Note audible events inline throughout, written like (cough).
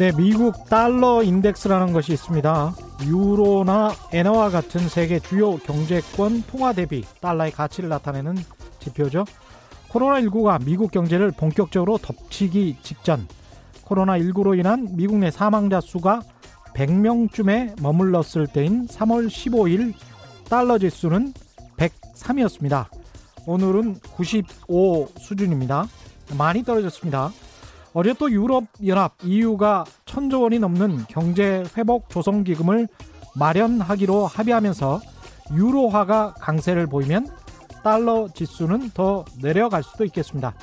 네, 미국 달러 인덱스라는 것이 있습니다. 유로나 엔화와 같은 세계 주요 경제권 통화 대비 달러의 가치를 나타내는 지표죠. 코로나19가 미국 경제를 본격적으로 덮치기 직전 코로나19로 인한 미국 내 사망자 수가 100명쯤에 머물렀을 때인 3월 15일 달러 지수는 103이었습니다. 오늘은 95 수준입니다. 많이 떨어졌습니다. 어제 또 유럽 연합 EU가 천조 원이 넘는 경제 회복 조성 기금을 마련하기로 합의하면서 유로화가 강세를 보이면 달러 지수는 더 내려갈 수도 있겠습니다.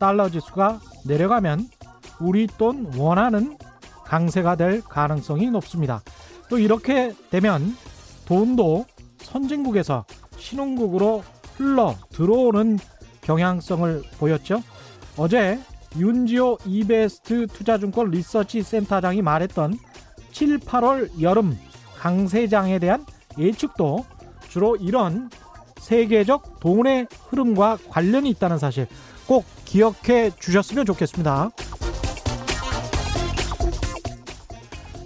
달러 지수가 내려가면 우리 돈 원화는 강세가 될 가능성이 높습니다. 또 이렇게 되면 돈도 선진국에서 신흥국으로 흘러 들어오는 경향성을 보였죠. 어제 윤지호 이베스트 투자증권 리서치 센터장이 말했던 7, 8월 여름 강세장에 대한 예측도 주로 이런 세계적 돈의 흐름과 관련이 있다는 사실 꼭 기억해 주셨으면 좋겠습니다.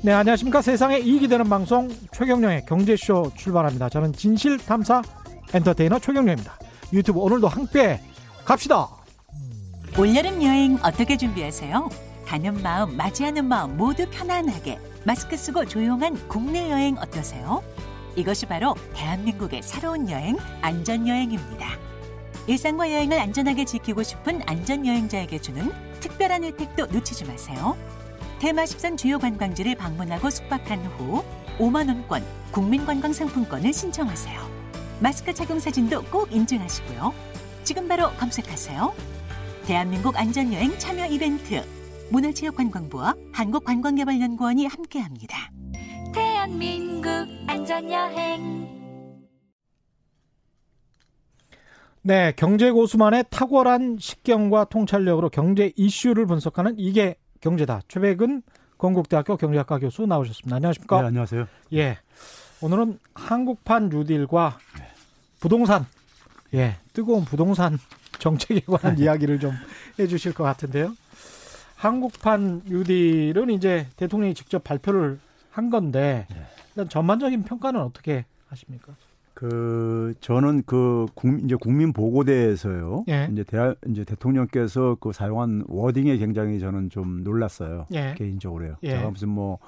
네, 안녕하십니까. 세상에 이익이 되는 방송 최경령의 경제쇼 출발합니다. 저는 진실탐사 엔터테이너 최경령입니다. 유튜브 오늘도 함께 갑시다. 올여름 여행 어떻게 준비하세요? 가는 마음, 맞이하는 마음 모두 편안하게 마스크 쓰고 조용한 국내 여행 어떠세요? 이것이 바로 대한민국의 새로운 여행, 안전여행입니다. 일상과 여행을 안전하게 지키고 싶은 안전여행자에게 주는 특별한 혜택도 놓치지 마세요. 테마 10선 주요 관광지를 방문하고 숙박한 후 5만원권 국민관광상품권을 신청하세요. 마스크 착용 사진도 꼭 인증하시고요. 지금 바로 검색하세요. 대한민국 안전여행 참여 이벤트 문화체육관광부와 한국관광개발연구원이 함께합니다. 대한민국 안전여행 네, 경제 고수만의 탁월한 식견과 통찰력으로 경제 이슈를 분석하는 이게 경제다. 최백은 건국대학교 경제학과 교수 나오셨습니다. 안녕하십니까? 네, 안녕하세요. 예. 오늘은 한국판 뉴딜과 부동산, 예, 뜨거운 부동산 정책에 관한 네. (laughs) 이야기를 좀 해주실 것 같은데요. 한국판 뉴딜은 이제 대통령이 직접 발표를 한 건데 네. 일단 전반적인 평가는 어떻게 하십니까? 그 저는 그 국민 이제 국민 보고대에서요. 예. 이제 대 이제 대통령께서 그 사용한 워딩에 굉장히 저는 좀 놀랐어요. 예. 개인적으로요. 예. 제가 무슨 뭐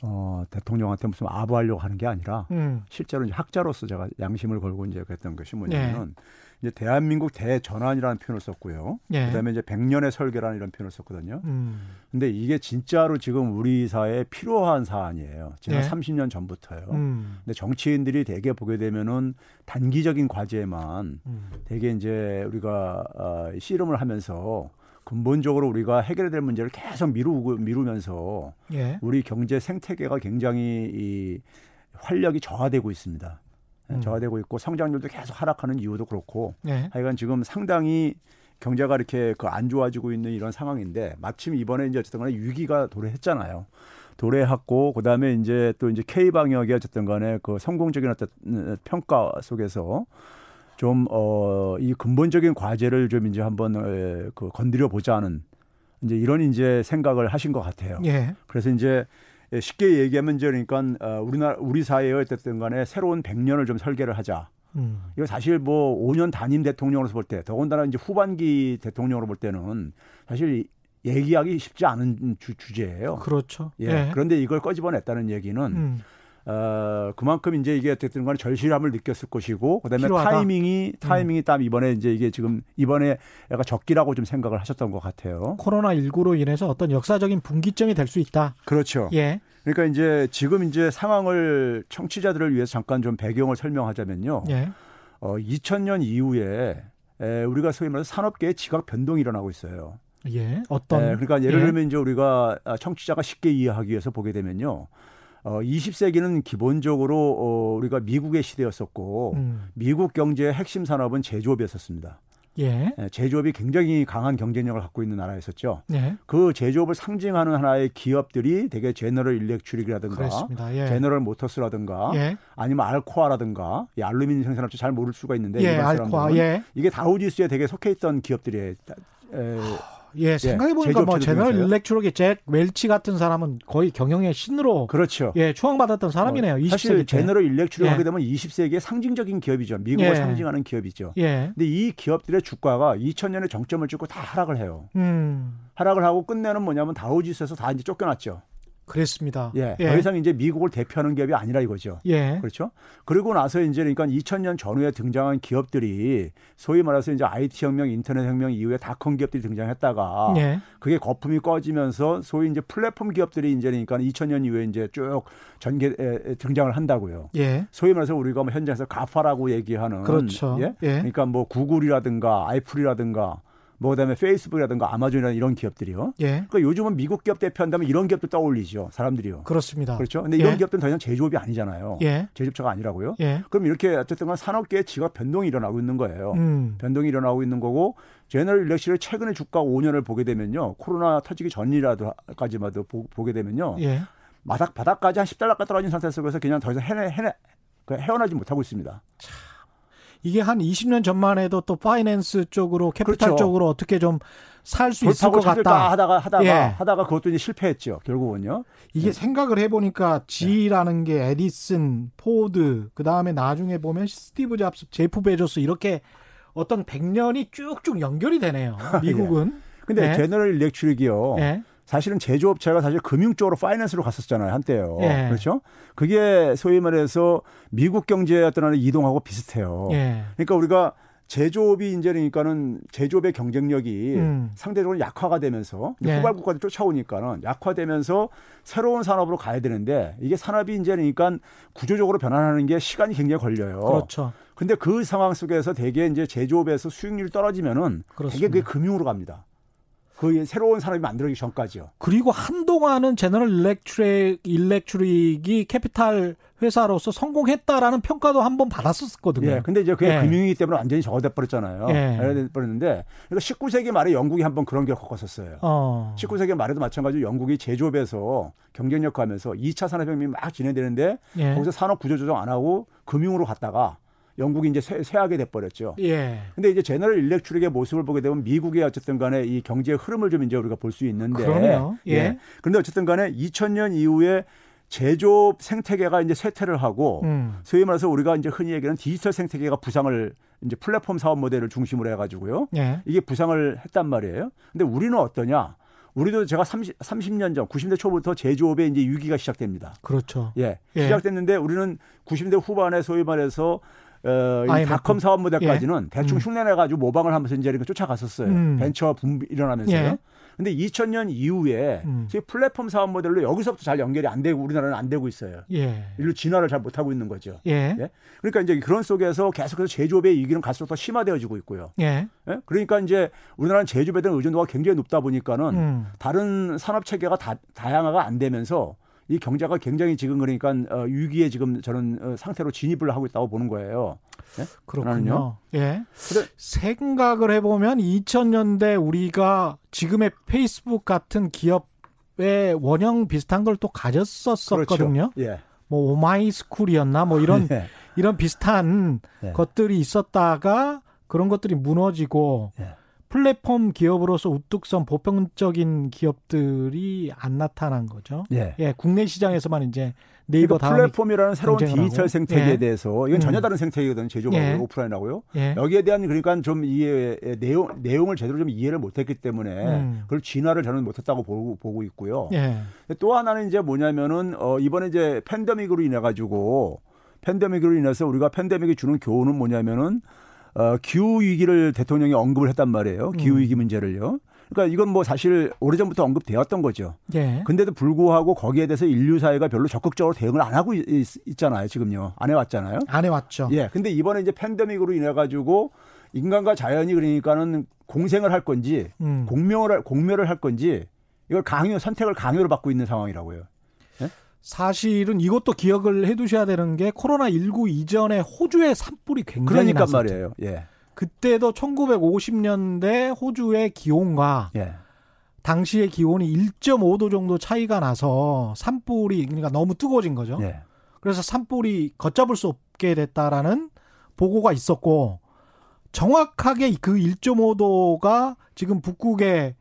어, 대통령한테 무슨 아부하려고 하는 게 아니라 음, 실제로 이제 학자로서 제가 양심을 걸고 이제 그랬던 것이 뭐냐면 네. 이제 대한민국 대전환이라는 표현을 썼고요. 예. 그다음에 이제 백년의 설계라는 이런 표현을 썼거든요. 음, 근데 이게 진짜로 지금 우리 사회에 필요한 사안이에요. 지금 네. 30년 전부터요. 음, 근데 정치인들이 대개 보게 되면은 단기적인 과제만 음, 대개 이제 우리가 어, 씨름을 하면서 근본적으로 우리가 해결해야 될 문제를 계속 미루고 미루면서 예. 우리 경제 생태계가 굉장히 이 활력이 저하되고 있습니다. 예, 음. 저하되고 있고 성장률도 계속 하락하는 이유도 그렇고 예. 하여간 지금 상당히 경제가 이렇게 그 안 좋아지고 있는 이런 상황인데 마침 이번에 이제 어쨌든 간에 위기가 도래했잖아요. 도래했고 그다음에 이제 또 이제 K 방역이 어쨌든 간에 그 성공적인 어떤 평가 속에서 좀 어 이 근본적인 과제를 좀 이제 한번 에, 그 건드려 보자는 이제 이런 이제 생각을 하신 것 같아요. 예. 그래서 이제 쉽게 얘기하면 이제 그러니까 어, 우리나라 우리 사회에 어쨌든 간에 새로운 100년을 좀 설계를 하자. 음, 이거 사실 뭐 5년 단임 대통령으로서 볼 때, 더군다나 이제 후반기 대통령으로 볼 때는 사실 얘기하기 쉽지 않은 주, 주제예요. 그렇죠. 예. 그런데 이걸 꺼집어냈다는 얘기는 음, 어, 그만큼 이제 이게 어쨌든 간에 절실함을 느꼈을 것이고 그다음에 필요하다. 음. 타이밍이 타이밍이 딱 이번에 이제 이게 지금 이번에 약간 적기라고 좀 생각을 하셨던 것 같아요. 코로나 19로 인해서 어떤 역사적인 분기점이 될 수 있다. 그렇죠. 예. 그러니까 이제 지금 이제 상황을 청취자들을 위해서 잠깐 좀 배경을 설명하자면요. 예. 어, 2000년 이후에 에, 우리가 소위 말해서 산업계의 지각 변동이 일어나고 있어요. 예. 어떤 에, 그러니까 예를 예. 들면 이제 우리가 아, 청취자가 쉽게 이해하기 위해서 보게 되면요. 어, 20세기는 기본적으로 어, 우리가 미국의 시대였었고 음, 미국 경제의 핵심 산업은 제조업이었었습니다. 예. 에, 제조업이 굉장히 강한 경쟁력을 갖고 있는 나라였었죠. 예. 그 제조업을 상징하는 하나의 기업들이 되게 제너럴 일렉트릭이라든가. 예. 제너럴 모터스라든가 예. 아니면 알코아라든가 이 알루미늄 생산업체 잘 모를 수가 있는데 예, 일반 알코아. 사람들은 예. 이게 다우지수에 되게 속해 있던 기업들이 에, 예, 생각해 보니까 뭐 제너럴. 일렉트록의 잭 웰치 같은 사람은 거의 경영의 신으로 그렇죠. 예, 추앙받았던 사람이네요. 20세기 사실 때. 제너럴 일렉트릭 예. 하게 되면 20세기의 상징적인 기업이죠. 미국을 예. 상징하는 기업이죠. 예. 근데 이 기업들의 주가가 2000년에 정점을 찍고 다 하락을 해요. 음. 하락을 하고 끝내는 뭐냐면 다우지수에서 다 이제 쫓겨났죠. 그랬습니다. 예. 더 이상 이제 미국을 대표하는 기업이 아니라 이거죠. 예. 그렇죠. 그리고 나서 이제 그러니까 2000년 전후에 등장한 기업들이 소위 말해서 이제 IT 혁명, 인터넷 혁명 이후에 닷컴 기업들이 등장했다가 예. 그게 거품이 꺼지면서 소위 이제 플랫폼 기업들이 이제 그러니까 2000년 이후에 이제 쭉 전개 에, 에, 등장을 한다고요. 예. 소위 말해서 우리가 뭐 현장에서 가파라고 얘기하는 그렇죠. 예? 예. 그러니까 뭐 구글이라든가 아이플이라든가 뭐 그다음에 페이스북이라든가 아마존이나 이런 기업들이요. 예. 그러니까 요즘은 미국 기업 대표한다면 이런 기업들 떠올리죠. 사람들이요. 그렇습니다. 그렇죠. 근데 이런 예. 기업들은 더 이상 제조업이 아니잖아요. 예. 제조업체가 아니라고요. 예. 그럼 이렇게 어쨌든 간 산업계의 지각 변동이 일어나고 있는 거예요. 음. 변동이 일어나고 있는 거고 제너럴 일렉트릭의 최근에 주가 5년을 보게 되면요. 코로나 터지기 전이라도까지마도 보- 보게 되면요. 예. 바닥 바닥까지 한 10달러가 떨어진 상태 속에서 그냥 더 이상 해내, 해내, 그 헤어나지 못하고 있습니다. 이게 한 20년 전만 해도 또 파이낸스 쪽으로 캐피탈 그렇죠. 쪽으로 어떻게 좀 살 수 있을 것 같다. 하다가 하다가 예. 하다가 그것도 이제 실패했죠. 결국은요. 이게 생각을 해보니까 GE라는 게 에디슨, 포드, 그 다음에 나중에 보면 스티브 잡스, 제프 베조스 이렇게 어떤 100년이 쭉쭉 연결이 되네요. (laughs) 미국은. 근데 예. 제너럴 일렉트릭이요. 예. 사실은 제조업체가 사실 금융 쪽으로 파이낸스로 갔었잖아요 한때요. 예. 그렇죠? 그게 소위 말해서 미국 경제의 어떤 하나 이동하고 비슷해요. 예. 그러니까 우리가 제조업이 이제 그러니까는 제조업의 경쟁력이 음. 상대적으로 약화가 되면서 예. 후발 국가들 쫓아오니까는 약화되면서 새로운 산업으로 가야 되는데 이게 산업이 이제 그러니까 구조적으로 변환하는 게 시간이 굉장히 걸려요. 그렇죠. 근데 그 상황 속에서 대개 이제 제조업에서 수익률이 떨어지면은 대개 그렇습니다. 그게 금융으로 갑니다. 그 새로운 산업이 만들어지기 전까지요. 그리고 한동안은 제너럴 일렉트릭, 일렉트릭이 캐피탈 회사로서 성공했다라는 평가도 한 번 받았었거든요. 예. 근데 이제 그게 예. 금융이기 때문에 완전히 저어돼 버렸잖아요. 예. 돼 버렸는데 그러니까 19세기 말에 영국이 한 번 그런 걸 겪었었어요. 어. 19세기 말에도 마찬가지로 영국이 제조업에서 경쟁력 하면서 2차 산업혁명이 막 진행되는데 예. 거기서 산업 구조 조정 안 하고 금융으로 갔다가 영국이 이제 쇠, 쇠하게 돼버렸죠. 예. 근데 이제 제너럴 일렉트릭의 모습을 보게 되면 미국의 어쨌든 간에 이 경제의 흐름을 좀 이제 우리가 볼 수 있는데. 그러네요. 예. 그런데 어쨌든 간에 2000년 이후에 제조업 생태계가 이제 쇠퇴를 하고 음. 소위 말해서 우리가 이제 흔히 얘기하는 디지털 생태계가 부상을 이제 플랫폼 사업 모델을 중심으로 해가지고요. 예. 이게 부상을 했단 말이에요. 근데 우리는 어떠냐? 우리도 제가 30, 30년 전, 90대 초부터 제조업의 이제 위기가 시작됩니다. 그렇죠. 예. 예. 시작됐는데 우리는 90대 후반에 소위 말해서 어, 이 IMF. 닷컴 사업 모델까지는 대충 음. 흉내내 가지고 모방을 하면서 이제 이렇게 쫓아갔었어요. 음. 벤처 붐 일어나면서요. 예. 근데 2000년 이후에 음. 플랫폼 사업 모델로 여기서부터 잘 연결이 안 되고 우리나라는 안 되고 있어요. 예. 일로 진화를 잘 못하고 있는 거죠. 예. 예? 그러니까 이제 그런 속에서 계속해서 제조업의 위기는 갈수록 더 심화되어지고 있고요. 예. 예? 그러니까 이제 우리나라는 제조업에 대한 의존도가 굉장히 높다 보니까는 음. 다른 산업 체계가 다, 다양화가 안 되면서 이 경제가 굉장히 지금 그러니까 어, 위기에 지금 저는 어, 상태로 진입을 하고 있다고 보는 거예요. 예? 그렇군요. 예. 근데- 생각을 해보면 2000년대 우리가 지금의 페이스북 같은 기업의 원형 비슷한 걸 또 가졌었거든요. 그렇죠. 예. 뭐 오마이스쿨이었나 뭐 이런 (laughs) 예. 이런 비슷한 예. 것들이 있었다가 그런 것들이 무너지고 예. 플랫폼 기업으로서 우뚝 선 보편적인 기업들이 안 나타난 거죠. 예. 예, 국내 시장에서만 이제 네이버 그러니까 플랫폼이라는 새로운 디지털 하고. 생태계에 예. 대해서 이건 전혀 음. 다른 생태계거든요. 제조업하고 예. 오프라인하고요. 예. 여기에 대한 그러니까 좀 이해 내용 내용을 제대로 좀 이해를 못했기 때문에 음. 그걸 진화를 저는 못했다고 보고, 보고 있고요. 예. 또 하나는 이제 뭐냐면은 어 이번에 이제 팬데믹으로 인해 가지고 팬데믹으로 인해서 우리가 팬데믹이 주는 교훈은 뭐냐면은 어 기후 위기를 대통령이 언급을 했단 말이에요. 기후 위기 문제를요. 그러니까 이건 뭐 사실 오래전부터 언급되었던 거죠. 예. 근데도 불구하고 거기에 대해서 인류 사회가 별로 적극적으로 대응을 안 하고 있, 잖아요 지금요. 안 해왔잖아요. 안 해왔죠. 예. 근데 이번에 이제 팬데믹으로 인해 가지고 인간과 자연이 그러니까는 공생을 할 건지 음. 공명을 할, 공멸을 할 건지 이걸 강요 선택을 강요로 받고 있는 상황이라고요. 사실은 이것도 기억을 해두셔야 되는 게 코로나 19 이전에 호주의 산불이 굉장히 그러니까 났었죠. 말이에요. 예. 그때도 1950년대 호주의 기온과 예. 당시의 기온이 1.5도 정도 차이가 나서 산불이 그러니까 너무 뜨거워진 거죠. 예. 그래서 산불이 걷잡을 수 없게 됐다라는 보고가 있었고 정확하게 그 1.5도가 지금 북극의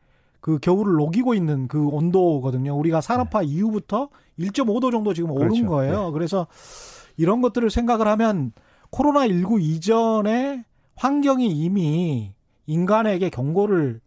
그 겨울을 녹이고 있는 그 온도거든요. 우리가 산업화 네. 이후부터 1.5도 정도 지금 오른 그렇죠. 거예요. 네. 그래서 이런 것들을 생각을 하면 코로나 19 이전에 환경이 이미 인간에게 경고를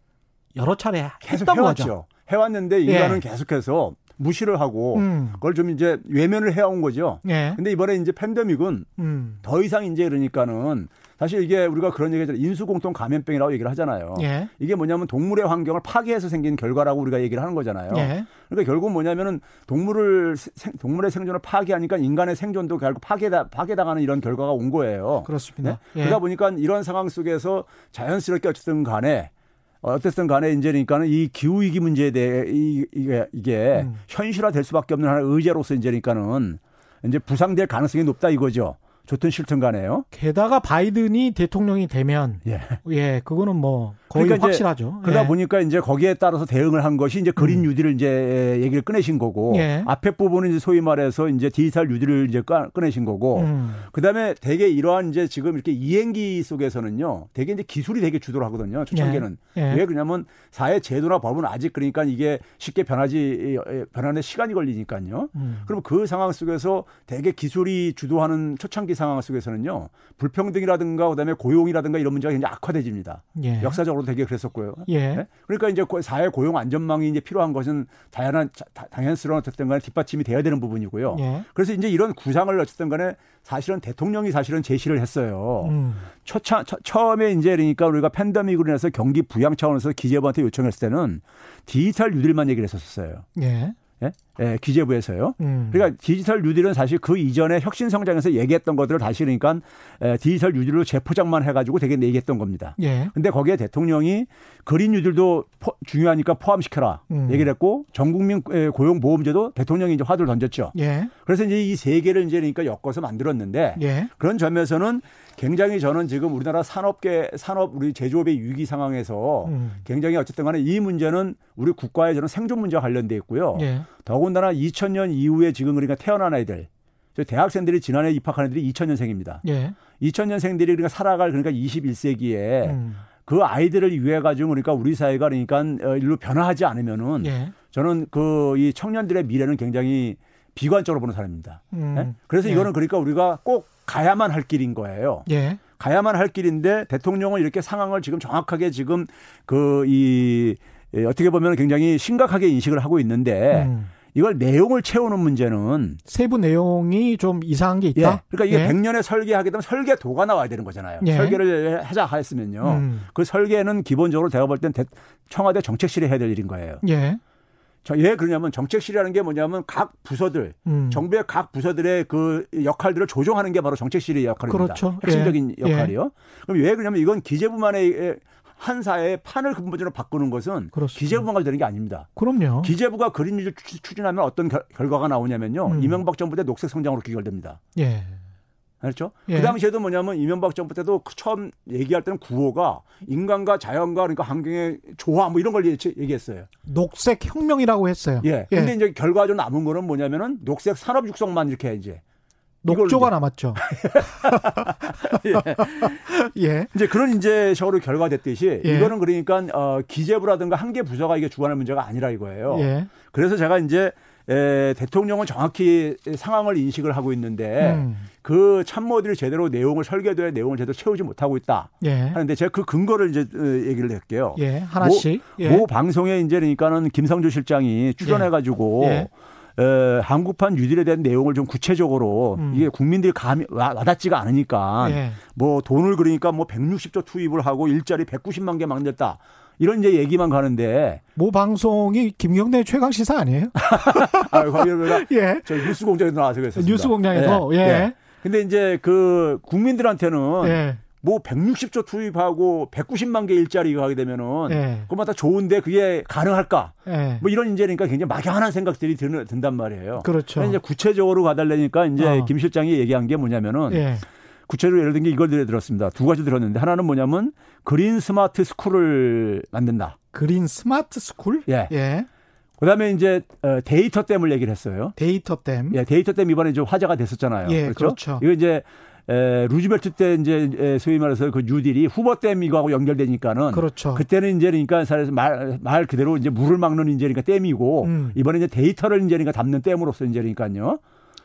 여러 차례 했던 해왔죠. 거죠. 해왔는데 인간은 예. 계속해서 무시를 하고 음. 그걸 좀 이제 외면을 해온 거죠. 예. 근데 이번에 이제 팬데믹은 음. 더 이상 이제 이러니까는 사실 이게 우리가 그런 얘기를 인수공통 감염병이라고 얘기를 하잖아요. 예. 이게 뭐냐면 동물의 환경을 파괴해서 생긴 결과라고 우리가 얘기를 하는 거잖아요. 예. 그러니까 결국 뭐냐면은 동물을 동물의 생존을 파괴하니까 인간의 생존도 결국 파괴다 파괴당하는 이런 결과가 온 거예요. 그렇습니다. 네? 예. 그러다 보니까 이런 상황 속에서 자연스럽게 어쨌든 간에 어쨌든 간에 이제니까는 이 기후 위기 문제에 대해 이, 이게 이게 음. 현실화 될 수밖에 없는 하나의 의제로서 이제니까는 이제 부상될 가능성이 높다 이거죠. 좋든 싫든 간에요. 게다가 바이든이 대통령이 되면 예, 예 그거는 뭐 거의 그러니까 확실하죠. 그러다 예. 보니까 이제 거기에 따라서 대응을 한 것이 이제 그린 음. 뉴딜을 이제 얘기를 꺼내신 거고 예. 앞에 부분은 이제 소위 말해서 이제 디지털 뉴딜을 이제 꺼내신 거고 음. 그다음에 대개 이러한 이제 지금 이렇게 이행기 속에서는요. 대개 이제 기술이 되게 주도를 하거든요. 초창기는 예. 예. 왜 그러냐면 사회 제도나 법은 아직 그러니까 이게 쉽게 변하지 변하는 시간이 걸리니까요. 음. 그럼 그 상황 속에서 대개 기술이 주도하는 초창기 상황 속에서는요. 불평등이라든가 그다음에 고용이라든가 이런 문제가 굉장히 악화돼집니다. 예. 역사적 으로 되게 그랬었고요. 예. 네? 그러니까 이제 사회 고용 안전망이 이제 필요한 것은 다양한 당연스러운 어쨌든 간에 뒷받침이 돼야 되는 부분이고요. 예. 그래서 이제 이런 구상을 어쨌든 간에 사실은 대통령이 사실은 제시를 했어요. 음. 초차, 처, 처음에 이제 그러니까 우리가 팬데믹으로 인해서 경기 부양 차원에서 기재부한테 요청했을 때는 디지털 뉴딜만 얘기를 했었어요. 예. 예? 예, 기재부에서요. 음. 그러니까 디지털 뉴딜은 사실 그 이전에 혁신 성장에서 얘기했던 것들을 다시 그러니까 에, 디지털 뉴딜로 재포장만 해가지고 되게 얘기했던 겁니다. 예. 근데 거기에 대통령이 그린 뉴딜도 포, 중요하니까 포함시켜라 음. 얘기를 했고 전국민 고용보험제도 대통령이 이제 화두를 던졌죠. 예. 그래서 이제 이 세 개를 이제 그러니까 엮어서 만들었는데 예. 그런 점에서는 굉장히 저는 지금 우리나라 산업계 산업 우리 제조업의 위기 상황에서 음. 굉장히 어쨌든 간에 이 문제는 우리 국가의 저는 생존 문제와 관련돼 있고요. 예. 더군다나 2000년 이후에 지금 그러니까 태어난 아이들 저 대학생들이 지난해 입학한 애들이 2000년생입니다. 예. 2000년생들이 그러니까 살아갈 그러니까 21세기에 음. 그 아이들을 위해 가지고 그러니까 우리 사회가 그러니까 어, 일로 변화하지 않으면은 예. 저는 그 이 청년들의 미래는 굉장히 비관적으로 보는 사람입니다. 음. 네? 그래서 예. 이거는 그러니까 우리가 꼭 가야만 할 길인 거예요. 예. 가야만 할 길인데 대통령은 이렇게 상황을 지금 정확하게 지금 그이 예, 어떻게 보면 굉장히 심각하게 인식을 하고 있는데 음. 이걸 내용을 채우는 문제는 세부 내용이 좀 이상한 게 있다. 예. 그러니까 이게 예. 100년에 설계하게 되면 설계도가 나와야 되는 거잖아요. 예. 설계를 하자 했으면요. 음. 그 설계는 기본적으로 제가 볼 땐 청와대 정책실이 해야 될 일인 거예요. 예. 왜 그러냐면 정책실이라는 게 뭐냐면 각 부서들, 음. 정부의 각 부서들의 그 역할들을 조정하는 게 바로 정책실의 역할입니다. 그렇죠. 핵심적인 예. 역할이요. 예. 그럼 왜 그러냐면 이건 기재부만의 한 사회의 판을 근본적으로 바꾸는 것은 그렇습니다. 기재부만 되는 게 아닙니다. 그럼요. 기재부가 그린뉴를 추진하면 어떤 결, 과가 나오냐면요. 음. 이명박 정부 때 녹색 성장으로 귀결됩니다. 예. 그렇죠? 예. 그 당시에도 뭐냐면 이명박 정부 때도 그 처음 얘기할 때는 구호가 인간과 자연과 그러니까 환경의 조화 뭐 이런 걸 얘기했어요. 녹색 혁명이라고 했어요. 예. 예. 근데 이제 결과적으로 남은 거는 뭐냐면은 녹색 산업 육성만 이렇게 이제 녹조가 남았죠. (laughs) 예. 예. 이제 그런 이제 식으로 결과됐듯이 예. 이거는 그러니까 어 기재부라든가 한 개 부서가 이게 주관할 문제가 아니라 이거예요. 예. 그래서 제가 이제 에, 대통령은 정확히 상황을 인식을 하고 있는데 음. 그 참모들이 제대로 내용을 설계도에 내용을 제대로 채우지 못하고 있다 예. 하는데 제가 그 근거를 이제 어, 얘기를 할게요. 예. 하나씩 모, 예. 모 방송에 이제 그러니까는 김상조 실장이 출연해가지고. 어, 한국판 뉴딜에 대한 내용을 좀 구체적으로 음. 이게 국민들이 감이 와 닿지가 않으니까 예. 뭐 돈을 그러니까 뭐 160조 투입을 하고 일자리 190만 개 만들었다. 이런 이제 얘기만 가는데 모 방송이 김경래 최강 시사 아니에요? (laughs) 아, 거기가 예. 저 뉴스 공장에서 나와서 그랬었습니다. 뉴스 공장에서 예. 예. 예. 근데 이제 그 국민들한테는 예. 뭐 160조 투입하고 190만 개 일자리가 하게 되면은 예. 그것마다 좋은데 그게 가능할까? 예. 뭐 이런 이제니까 굉장히 막연한 생각들이 드는, 든단 말이에요. 그렇죠. 이제 구체적으로 가달래니까 이제 어. 김 실장이 얘기한 게 뭐냐면은 예. 구체적으로 예를 든 게 이걸 들었습니다. 두 가지 들었는데 하나는 뭐냐면 그린 스마트 스쿨을 만든다. 그린 스마트 스쿨? 예. 예. 그다음에 이제 어, 데이터 댐을 얘기를 했어요. 데이터 댐. 예, 데이터 댐 이번에 좀 화제가 됐었잖아요. 예, 그렇죠. 그렇죠. 이거 이제 에, 루즈벨트 때 이제 에, 소위 말해서 그 뉴딜이 후버 댐 이거하고 연결되니까는 그렇죠. 그때는 이제 그러니까 사실 말, 말 그대로 이제 물을 막는 이제 그러니까 댐이고 음. 이번에 이제 데이터를 이제 그러니까 담는 댐으로서 이제 그러니까요.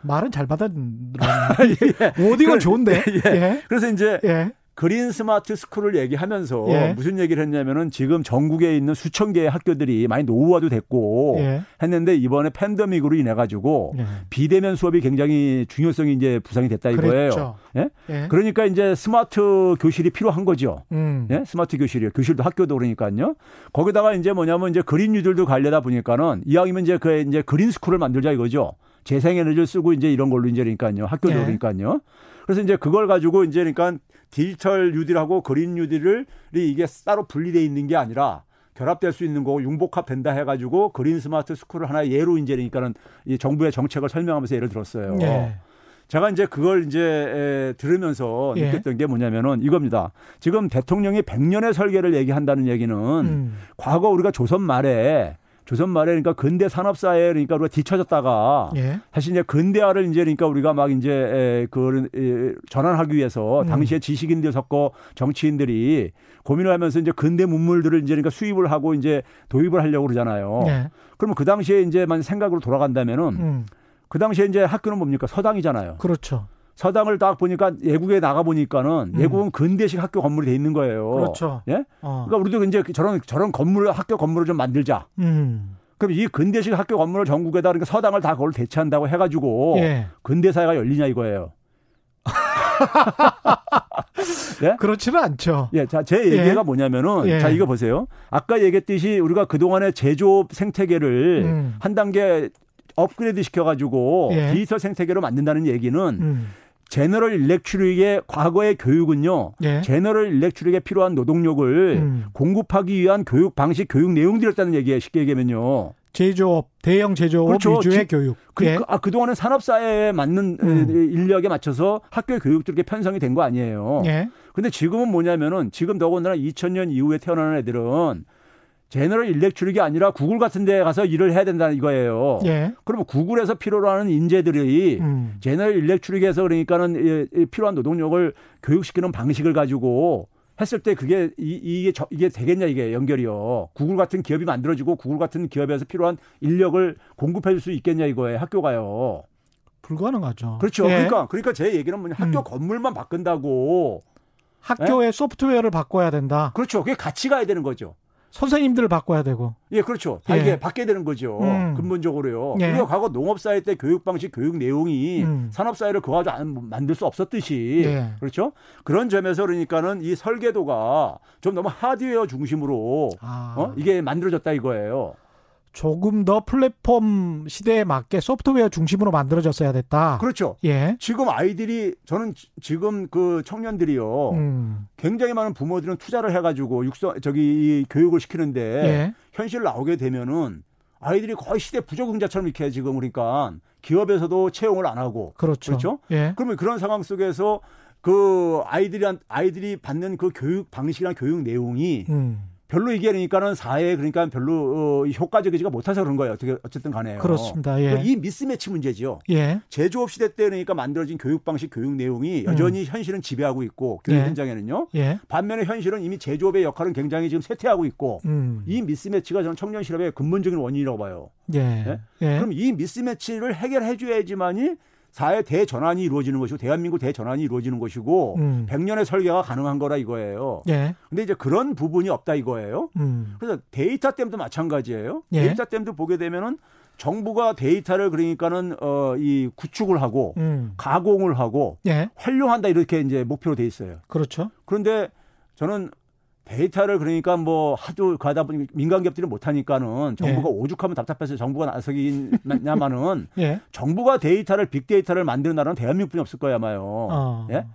말은 잘 받아들었네. (laughs) 오디오는 좋은데. 예. 그래서 이제 예. 그린 스마트 스쿨을 얘기하면서 예. 무슨 얘기를 했냐면은 지금 전국에 있는 수천 개의 학교들이 많이 노후화도 됐고 예. 했는데 이번에 팬데믹으로 인해 가지고 예. 비대면 수업이 굉장히 중요성이 이제 부상이 됐다 이거예요. 예? 예. 그러니까 이제 스마트 교실이 필요한 거죠. 음. 예? 스마트 교실이요. 교실도 학교도 그러니까요. 거기다가 이제 뭐냐면 이제 그린 뉴딜도 가려다 보니까는 이왕이면 이제 그 이제 그린 스쿨을 만들자 이거죠. 재생에너지를 쓰고 이제 이런 걸로 이제 그러니까요. 학교도 예. 그러니까요. 그래서 이제 그걸 가지고 이제 그러니까 디지털 뉴딜하고 그린 뉴딜을 이게 따로 분리돼 있는 게 아니라 결합될 수 있는 거고 융복합 된다 해가지고 그린 스마트 스쿨을 하나의 예로 이제 그러니까는 이 정부의 정책을 설명하면서 예를 들었어요. 예. 제가 이제 그걸 이제 에, 들으면서 예. 느꼈던 게 뭐냐면은 이겁니다. 지금 대통령이 100년의 설계를 얘기한다는 얘기는 음. 과거 우리가 조선 말에 조선 말에 그러니까 근대 산업 사회에 그러니까 우리가 뒤처졌다가 예. 사실 이제 근대화를 이제 그러니까 우리가 막 이제 에, 그 에, 전환하기 위해서 음. 당시에 지식인들 섞고 정치인들이 고민을 하면서 이제 근대 문물들을 이제 그러니까 수입을 하고 이제 도입을 하려고 그러잖아요. 예. 그러면 그 당시에 이제 만 생각으로 돌아간다면은 음. 그 당시에 이제 학교는 뭡니까 서당이잖아요. 그렇죠. 서당을 딱 보니까 예국에 나가 보니까는 음. 예국은 근대식 학교 건물이 돼 있는 거예요. 그렇죠. 예? 어. 그러니까 우리도 이제 저런 저런 건물 학교 건물을 좀 만들자. 음. 그럼 이 근대식 학교 건물을 전국에다 그러니까 서당을 다 그걸 대체한다고 해가지고 예. 근대 사회가 열리냐 이거예요. (laughs) 그렇지는 않죠. 예, 자, 제 얘기가 예. 뭐냐면은 예. 자 이거 보세요. 아까 얘기했듯이 우리가 그 동안의 제조업 생태계를 음. 한 단계 업그레이드 시켜가지고 예. 디지털 생태계로 만든다는 얘기는 음. 제너럴 일렉트릭의 과거의 교육은요. 예. 제너럴 일렉트릭에 필요한 노동력을 음. 공급하기 위한 교육 방식, 교육 내용들이었다는 얘기예요. 쉽게 얘기하면요. 제조업, 대형 제조업 그렇죠. 위주의 지- 교육. 그, 예. 그, 아, 그동안은 산업사회에 맞는 음. 에, 인력에 맞춰서 학교 교육도 이렇게 편성이 된 거 아니에요. 예. 근데 지금은 뭐냐면은 지금 더군다나 2000년 이후에 태어나는 애들은 제너럴 일렉트릭이 아니라 구글 같은 데 가서 일을 해야 된다는 이거예요. 예. 그러면 구글에서 필요로 하는 인재들이 음. 제너럴 일렉트릭에서 그러니까는 필요한 노동력을 교육시키는 방식을 가지고 했을 때 그게 이, 이게 저- 이게 되겠냐 이게 연결이요. 구글 같은 기업이 만들어지고 구글 같은 기업에서 필요한 인력을 공급해 줄 수 있겠냐 이거예요. 학교가요. 불가능하죠. 그렇죠. 예. 그러니까 그러니까 제 얘기는 뭐냐 학교 음. 건물만 바꾼다고 학교의 소프트웨어를 바꿔야 된다. 그렇죠. 그게 같이 가야 되는 거죠. 선생님들을 바꿔야 되고. 예, 그렇죠. 다 예. 이게 바뀌어야 되는 거죠. 음. 근본적으로요. 예. 우리가 과거 농업사회 때 교육 방식, 교육 내용이 음. 산업사회를 가지고 안- 만들 수 없었듯이. 예. 그렇죠. 그런 점에서 그러니까는 이 설계도가 좀 너무 하드웨어 중심으로 아. 어? 이게 만들어졌다 이거예요. 조금 더 플랫폼 시대에 맞게 소프트웨어 중심으로 만들어졌어야 됐다. 그렇죠. 예. 지금 아이들이 저는 지- 지금 그 청년들이요. 음. 굉장히 많은 부모들은 투자를 해 가지고 육성 저기 이 교육을 시키는데 예. 현실 나오게 되면은 아이들이 거의 시대 부적응자처럼 이렇게 지금 그러니까 기업에서도 채용을 안 하고 그렇죠. 그렇죠? 예. 그러면 그런 상황 속에서 그 아이들이 아이들이 받는 그 교육 방식이나 교육 내용이 음. 별로 이게 그러니까는 사회에 그러니까 별로 어, 효과적이지가 못해서 그런 거예요. 어떻게 어쨌든 간에요. 그렇습니다. 예. 이 미스매치 문제지요. 예. 제조업 시대 때 그러니까 만들어진 교육 방식, 교육 내용이 여전히 현실은 지배하고 있고 교육 예. 현장에는요. 예. 반면에 현실은 이미 제조업의 역할은 굉장히 지금 쇠퇴하고 있고 음. 이 미스매치가 저는 청년 실업의 근본적인 원인이라고 봐요. 예. 예? 예. 그럼 이 미스매치를 해결해 줘야지만이 사회 대전환이 이루어지는 것이고 대한민국 대전환이 이루어지는 것이고 음. 100년의 설계가 가능한 거라 이거예요. 예. 근데 이제 그런 부분이 없다 이거예요. 음. 그래서 데이터 댐도 마찬가지예요. 예. 데이터 댐도 보게 되면은 정부가 데이터를 그러니까는 어 이 구축을 하고 음. 가공을 하고 예. 활용한다 이렇게 이제 목표로 돼 있어요. 그렇죠. 그런데 저는 데이터를 그러니까 뭐 하도 가다 보니 민간 기업들이 못 하니까는 정부가 예. 오죽하면 답답해서 정부가 나서기냐마는 (laughs) 예. 정부가 데이터를 빅데이터를 만드는 나라는 대한민국뿐이 없을 거야 아마요. 어. 예?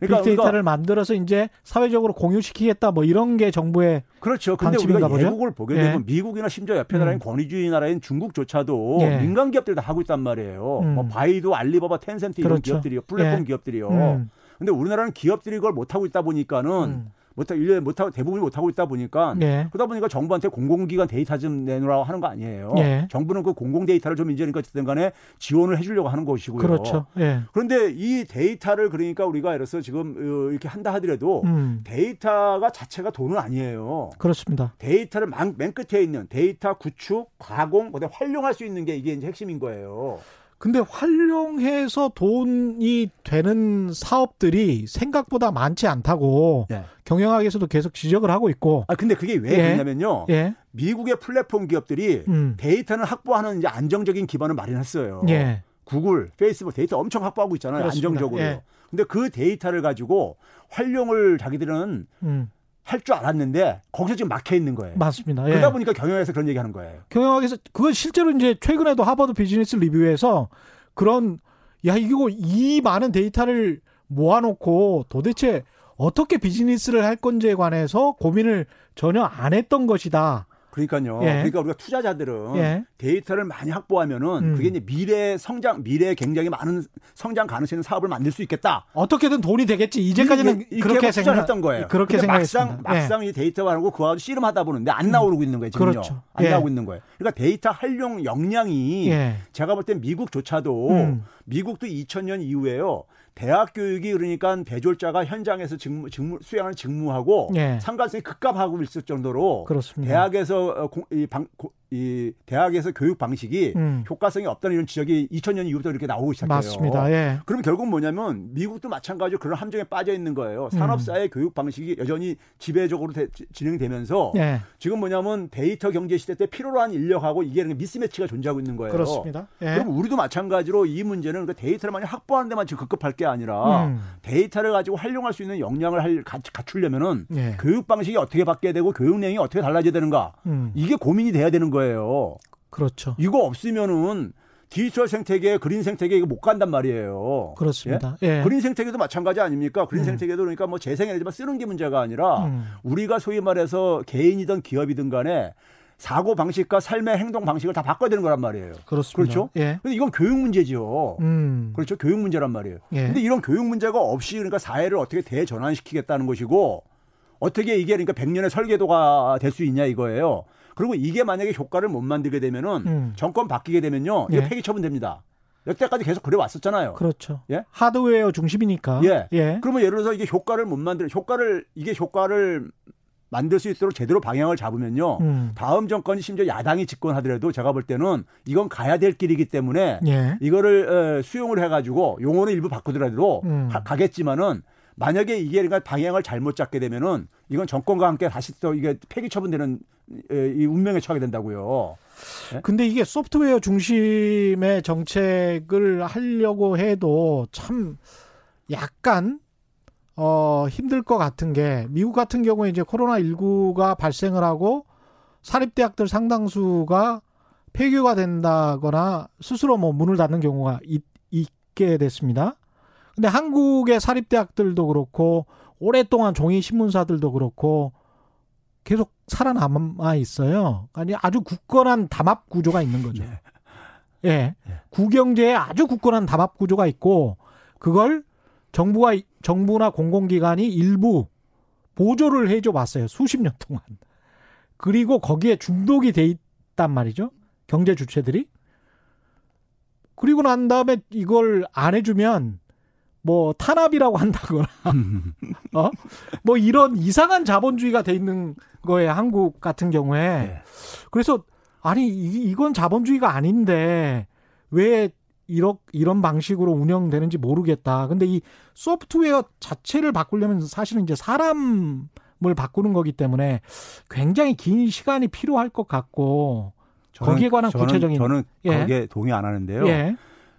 빅데이터를 만들어서 이제 사회적으로 공유시키겠다 뭐 이런 게 정부의 그렇죠. 근데 우리가 보죠? 외국을 보게 예. 되면 미국이나 심지어 옆에 나라인 음. 권위주의 나라인 중국조차도 예. 민간 기업들이 다 하고 있단 말이에요. 음. 뭐 바이두, 알리바바, 텐센트 이런 그렇죠. 기업들이요. 플랫폼 예. 기업들이요. 음. 근데 우리나라는 기업들이 그걸 못 하고 있다 보니까는 음. 못하 일년 못하고 대부분이 못하고 있다 보니까 예. 그러다 보니까 정부한테 공공기관 데이터 좀 내놓으라고 하는 거 아니에요. 예. 정부는 그 공공 데이터를 좀 이제 그러니까 어쨌든 간에 지원을 해주려고 하는 것이고요. 그렇죠. 예. 그런데 이 데이터를 그러니까 우리가 예를 들어서 지금 어, 이렇게 한다 하더라도 음. 데이터가 자체가 돈은 아니에요. 그렇습니다. 데이터를 맨, 맨 끝에 있는 데이터 구축, 가공, 그다음에 활용할 수 있는 게 이게 이제 핵심인 거예요. 근데 활용해서 돈이 되는 사업들이 생각보다 많지 않다고 예. 경영학에서도 계속 지적을 하고 있고. 아 근데 그게 왜 예. 그러냐면요. 예. 미국의 플랫폼 기업들이 음. 데이터는 확보하는 이제 안정적인 기반을 마련했어요. 예. 구글, 페이스북 데이터 엄청 확보하고 있잖아요. 그렇습니다. 안정적으로. 예. 근데 그 데이터를 가지고 활용을 자기들은 음. 할 줄 알았는데 거기서 지금 막혀 있는 거예요. 맞습니다. 예. 그러다 보니까 경영에서 그런 얘기하는 거예요. 경영학에서 그건 실제로 이제 최근에도 하버드 비즈니스 리뷰에서 그런 야 이거 이 많은 데이터를 모아놓고 도대체 어떻게 비즈니스를 할 건지에 관해서 고민을 전혀 안 했던 것이다. 그러니까요. 예. 그러니까 우리가 투자자들은 예. 데이터를 많이 확보하면은 음. 그게 이제 미래 성장, 미래에 굉장히 많은 성장 가능성 있는 사업을 만들 수 있겠다. 어떻게든 돈이 되겠지. 이제까지는 이렇게 그렇게 투자를 생각 했던 거예요. 그렇게 생각했습니다. 막상 막상 이 데이터가 하고 그거 씨름하다 보는데 안 나오고 있는 거예요. 지금요. 그렇죠. 안 예. 나오고 있는 거예요. 그러니까 데이터 활용 역량이 예. 제가 볼땐 미국조차도 음. 미국도 2000년 이후에요. 대학 교육이 그러니까 대졸자가 현장에서 직무, 직무 수행하는 직무하고 예. 상관성이 급감하고 있을 정도로 그렇습니다. 대학에서 어, 공- 이, 방, 고- 이 대학에서 교육 방식이 음. 효과성이 없다는 이런 지적이 2000년 이후부터 이렇게 나오기 시작해요. 맞습니다. 예. 그럼 결국 뭐냐면 미국도 마찬가지로 그런 함정에 빠져 있는 거예요. 산업사회 교육 방식이 여전히 지배적으로 대- 지- 진행되면서 예. 지금 뭐냐면 데이터 경제 시대 때 필요로 한 인력하고 이게 mismatch가 존재하고 있는 거예요. 그렇습니다. 예. 그럼 우리도 마찬가지로 이 문제는 그 데이터를 많이 확보하는 데만 지금 급급할 게 아니라 음. 데이터를 가지고 활용할 수 있는 역량을 할, 가- 갖추려면은 예. 교육 방식이 어떻게 바뀌어야 되고 교육 내용이 어떻게 달라져야 되는가 음. 이게 고민이 돼야 되는 거예요. 그렇죠. 이거 없으면은 디지털 생태계, 그린 생태계 이거 못 간단 말이에요. 그렇습니다. 예? 예. 그린 생태계도 마찬가지 아닙니까? 그린 음. 생태계도 그러니까 뭐 재생에너지만 쓰는 게 문제가 아니라 음. 우리가 소위 말해서 개인이든 기업이든 간에 사고 방식과 삶의 행동 방식을 다 바꿔야 되는 거란 말이에요. 그렇습니다. 그렇죠? 예. 근데 이건 교육 문제죠. 음. 그렇죠. 교육 문제란 말이에요. 예. 근데 이런 교육 문제가 없이 그러니까 사회를 어떻게 대전환시키겠다는 것이고 어떻게 이게 그러니까 100년의 설계도가 될 수 있냐 이거예요. 그리고 이게 만약에 효과를 못 만들게 되면은 음. 정권 바뀌게 되면요. 이거 예. 폐기 처분됩니다. 여태까지 계속 그래 왔었잖아요. 그렇죠. 예? 하드웨어 중심이니까. 예. 예. 그러면 예를 들어서 이게 효과를 못 만들 효과를 이게 효과를 만들 수 있도록 제대로 방향을 잡으면요. 음. 다음 정권이 심지어 야당이 집권하더라도 제가 볼 때는 이건 가야 될 길이기 때문에 예. 이거를 에, 수용을 해가지고 용어는 일부 바꾸더라도 음. 가- 가겠지만은 만약에 이게 그러니까 방향을 잘못 잡게 되면은 이건 정권과 함께 다시 또 이게 폐기 처분되는 에, 이 운명에 처하게 된다고요. 근데 이게 소프트웨어 중심의 정책을 하려고 해도 참 약간 어 힘들 것 같은 게 미국 같은 경우에 이제 코로나 19가 발생을 하고 사립 대학들 상당수가 폐교가 된다거나 스스로 뭐 문을 닫는 경우가 있, 있게 됐습니다. 근데 한국의 사립대학들도 그렇고 오랫동안 종이 신문사들도 그렇고 계속 살아남아 있어요. 아니 아주 굳건한 담합 구조가 있는 거죠. 예. 구경제에 아주 굳건한 담합 구조가 있고 그걸 정부가 정부나 공공기관이 일부 보조를 해줘 봤어요. 수십 년 동안. 그리고 거기에 중독이 돼 있단 말이죠. 경제 주체들이. 그리고 난 다음에 이걸 안 해주면 뭐 탄압이라고 한다거나 (laughs) 어? 뭐 이런 이상한 자본주의가 돼 있는 거에 한국 같은 경우에 네. 그래서 아니 이- 이건 자본주의가 아닌데 왜 이런 이런 방식으로 운영되는지 모르겠다. 근데 이 소프트웨어 자체를 바꾸려면 사실은 이제 사람을 바꾸는 거기 때문에 굉장히 긴 시간이 필요할 것 같고 거기에 관한 저는, 구체적인 저는 예. 거기에 동의 안 하는데요. 예.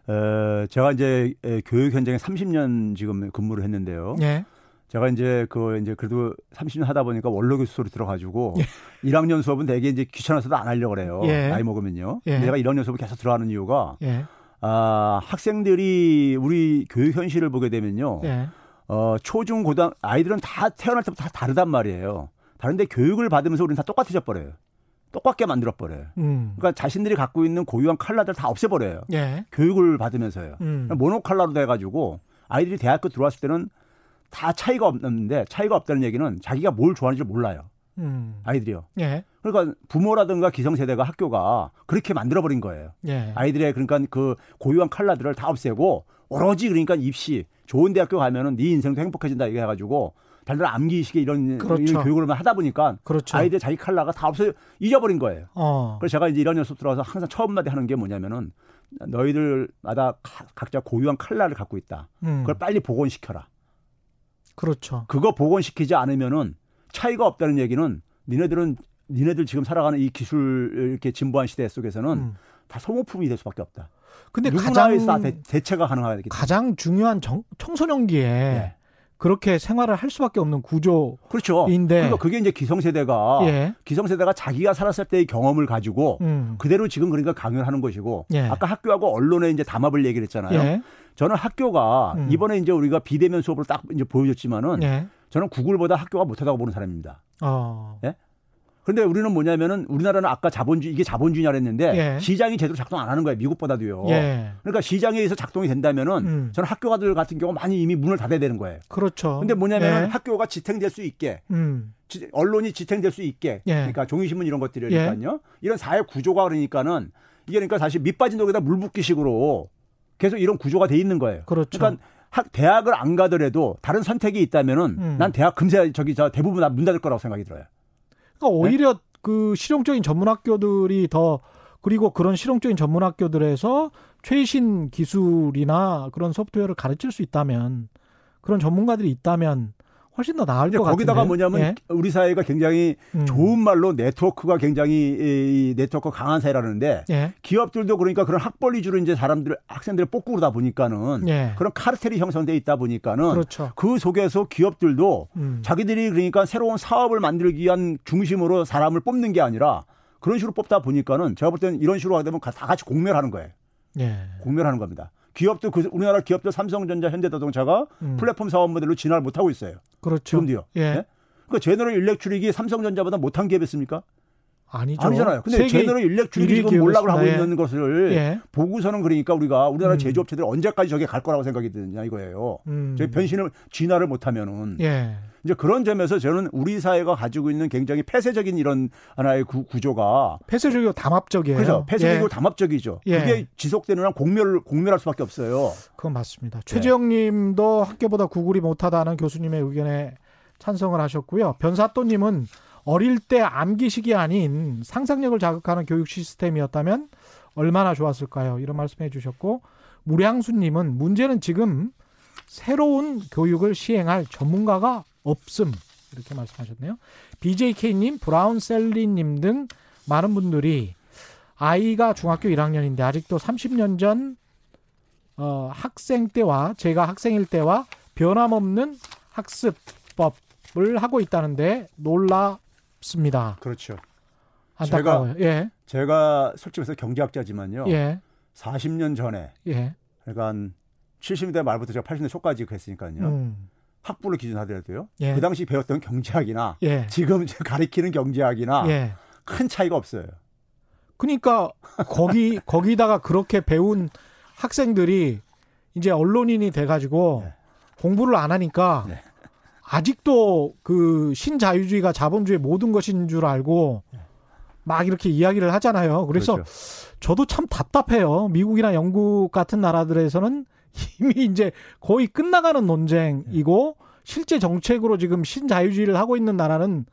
어, 제가 이제 에, 교육 현장에 30년 지금 근무를 했는데요. 예. 제가 이제 그 이제 그래도 30년 하다 보니까 원로 교수 소리 들어가지고 1학년 수업은 되게 이제 귀찮아서도 안 하려고 그래요. 예. 나이 먹으면요. 예. 내가 1학년 수업을 계속 들어가는 이유가 예. 아, 학생들이 우리 교육 현실을 보게 되면요. 예. 어, 초중 고등 아이들은 다 태어날 때부터 다 다르단 말이에요. 다른데 교육을 받으면서 우리는 다 똑같아져 버려요. 똑같게 만들어 버려요. 음. 그러니까 자신들이 갖고 있는 고유한 칼라들 다 없애버려요. 예. 교육을 받으면서요. 음. 모노 칼라로 돼가지고 아이들이 대학교 들어왔을 때는 다 차이가 없는데 차이가 없다는 얘기는 자기가 뭘 좋아하는지 몰라요. 음. 아이들이요. 예. 그러니까 부모라든가 기성세대가 학교가 그렇게 만들어버린 거예요. 예. 아이들의 그러니까 그 고유한 칼라들을 다 없애고 오로지 그러니까 입시 좋은 대학교 가면은 네 인생도 행복해진다 이게 해가지고 달달 암기식의 이런, 그렇죠. 이런 교육을 하다 보니까 그렇죠. 아이들 자기 칼라가 다 없어 잊어버린 거예요. 어. 그래서 제가 이제 이런 연습 들어와서 항상 처음 마디 하는 게 뭐냐면은 너희들마다 가- 각자 고유한 칼라를 갖고 있다. 음. 그걸 빨리 복원시켜라. 그렇죠. 그거 복원시키지 않으면은 차이가 없다는 얘기는 니네들은 니네들 지금 살아가는 이 기술 이렇게 진보한 시대 속에서는 음. 다 소모품이 될 수밖에 없다. 근데 가장 다 대, 대체가 가능하기 때문에. 가장 중요한 정, 청소년기에 예. 그렇게 생활을 할 수밖에 없는 구조. 그렇죠. 그러니까 그게 이제 기성세대가 예. 기성세대가 자기가 살았을 때의 경험을 가지고 음. 그대로 지금 그러니까 강연을 하는 것이고 예. 아까 학교하고 언론에 이제 담합을 얘기를 했잖아요. 예. 저는 학교가 음. 이번에 이제 우리가 비대면 수업을 딱 이제 보여줬지만은 예. 저는 구글보다 학교가 못하다고 보는 사람입니다. 어. 예? 그런데 우리는 뭐냐면은 우리나라는 아까 자본주의 이게 자본주의냐 그랬는데 예. 시장이 제대로 작동 안 하는 거예요. 미국보다도요. 예. 그러니까 시장에 의해서 작동이 된다면은 음. 저는 학교 가들 같은 경우 많이 이미 문을 닫아야 되는 거예요. 그렇죠. 근데 뭐냐면 예. 학교가 지탱될 수 있게 음. 지- 언론이 지탱될 수 있게 예. 그러니까 종이신문 이런 것들이니까요. 이런 사회 구조가 그러니까는 이게 그러니까 사실 밑 빠진 독에다 물 붓기식으로 계속 이런 구조가 돼 있는 거예요. 그렇죠. 그러니까 학, 대학을 안 가더라도 다른 선택이 있다면은 음. 난 대학 금세 저기 저 대부분 다문 닫을 거라고 생각이 들어요. 그러니까 오히려 그 실용적인 전문 학교들이 더 그리고 그런 실용적인 전문 학교들에서 최신 기술이나 그런 소프트웨어를 가르칠 수 있다면 그런 전문가들이 있다면 훨씬 더 나을 것 같은데. 거기다가 뭐냐면 우리 사회가 굉장히 음. 좋은 말로 네트워크가 굉장히 이 네트워크 강한 사회라는데 예. 기업들도 그러니까 그런 학벌 위주로 이제 사람들 학생들을 뽑고 그러다 보니까는 예. 그런 카르텔이 형성돼 있다 보니까는 그렇죠. 그 속에서 기업들도 음. 자기들이 그러니까 새로운 사업을 만들기 위한 중심으로 사람을 뽑는 게 아니라 그런 식으로 뽑다 보니까는 제가 볼 때는 이런 식으로 하게 되면 다 같이 공멸하는 거예요. 예. 공멸하는 겁니다. 기업도 그 우리나라 기업들 삼성전자, 현대자동차가 음. 플랫폼 사업 모델로 진화를 못 하고 있어요. 그렇죠. 지금도요. 예. 그러니까 제너럴 일렉트릭이 삼성전자보다 못한 기업이었습니까? 아니죠. 아니잖아요. 근데 일렉트릭이 일위 지금 몰락을 하고 기업이었습니다. 있는 것을 예. 보고서는 그러니까 우리가 우리나라 음. 제조업체들이 언제까지 저게 갈 거라고 생각이 드냐 이거예요. 음. 저희 변신을 진화를 못하면은 예. 이제 그런 점에서 저는 우리 사회가 가지고 있는 굉장히 폐쇄적인 이런 하나의 구, 구조가 폐쇄적이고 담합적이에요. 그래서 폐쇄적이고 예. 담합적이죠. 예. 그게 지속되는 한 공멸 공멸할 수밖에 없어요. 그건 맞습니다. 네. 최재형 님도 학교보다 구글이 못하다는 교수님의 의견에 찬성을 하셨고요. 변사또님은 어릴 때 암기식이 아닌 상상력을 자극하는 교육 시스템이었다면 얼마나 좋았을까요? 이런 말씀해 주셨고, 무량수님은 문제는 지금 새로운 교육을 시행할 전문가가 없음. 이렇게 말씀하셨네요. BJK님, 브라운셀리님 등 많은 분들이 아이가 중학교 1학년인데 아직도 30년 전 어, 학생 때와 제가 학생일 때와 변함없는 학습법을 하고 있다는데 놀 랍습니다. 그렇죠. 안타까워요. 예, 제가 솔직히 말해서 경제학자지만요. 예, 40년 전에 예. 그러니까 한 70년대 말부터 제가 80년대 초까지 그랬으니까요. 음, 학부를 기준하더라도요. 예. 그 당시 배웠던 경제학이나 예, 지금 제가 가리키는 경제학이나 예. 큰 차이가 없어요. 그러니까 거기 (laughs) 거기다가 그렇게 배운 학생들이 이제 언론인이 돼 가지고 네. 공부를 안 하니까 네. 아직도 그 신자유주의가 자본주의 모든 것인 줄 알고 막 이렇게 이야기를 하잖아요. 그래서 그렇죠. 저도 참 답답해요. 미국이나 영국 같은 나라들에서는 이미 이제 거의 끝나가는 논쟁이고 실제 정책으로 지금 신자유주의를 하고 있는 나라는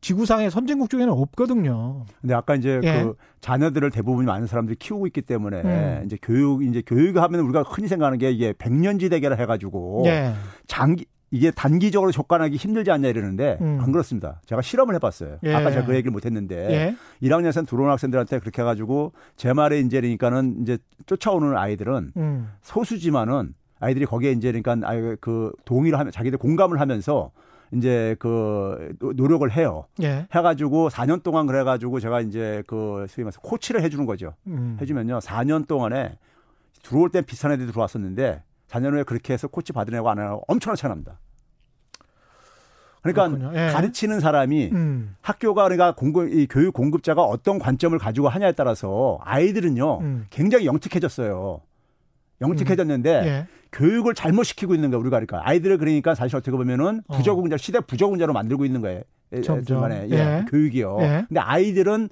지구상의 선진국 중에는 없거든요. 근데 아까 이제 예. 그 자녀들을 대부분 많은 사람들이 키우고 있기 때문에 음. 이제 교육 이제 교육하면 우리가 흔히 생각하는 게 이게 백년지 대계라 해가지고 예. 장기 이게 단기적으로 접근하기 힘들지 않냐 이러는데 음. 안 그렇습니다. 제가 실험을 해봤어요. 예. 아까 제가 그 얘기를 못했는데 예. 1학년생 들어온 학생들한테 그렇게 해가지고 제 말에 이제 그러니까는 이제 쫓아오는 아이들은 음. 소수지만은 아이들이 거기에 이제 그러니까 아이 그 동의를 하면 자기들 공감을 하면서 이제 그 노- 노력을 해요. 예. 해가지고 4년 동안 그래가지고 제가 이제 그 소위 말해서 코치를 해주는 거죠. 음. 해주면요 4년 동안에 들어올 땐 비슷한 애들이 들어왔었는데 4년 후에 그렇게 해서 코치 애가 안 하고 엄청나게 차이 납니다. 그러니까. 예. 가르치는 사람이 음. 학교가 그러니까 공급 이 교육 공급자가 어떤 관점을 가지고 하냐에 따라서 아이들은요 음. 굉장히 영특해졌어요. 영특해졌는데 예. 교육을 잘못 시키고 있는 거야 우리가 그러니까 아이들을 그러니까 사실 어떻게 보면은 어. 부적응자 시대 부적응자로 만들고 있는 거예요. 예, 점점. 중간에. 예, 예. 교육이요. 예. 근데 아이들은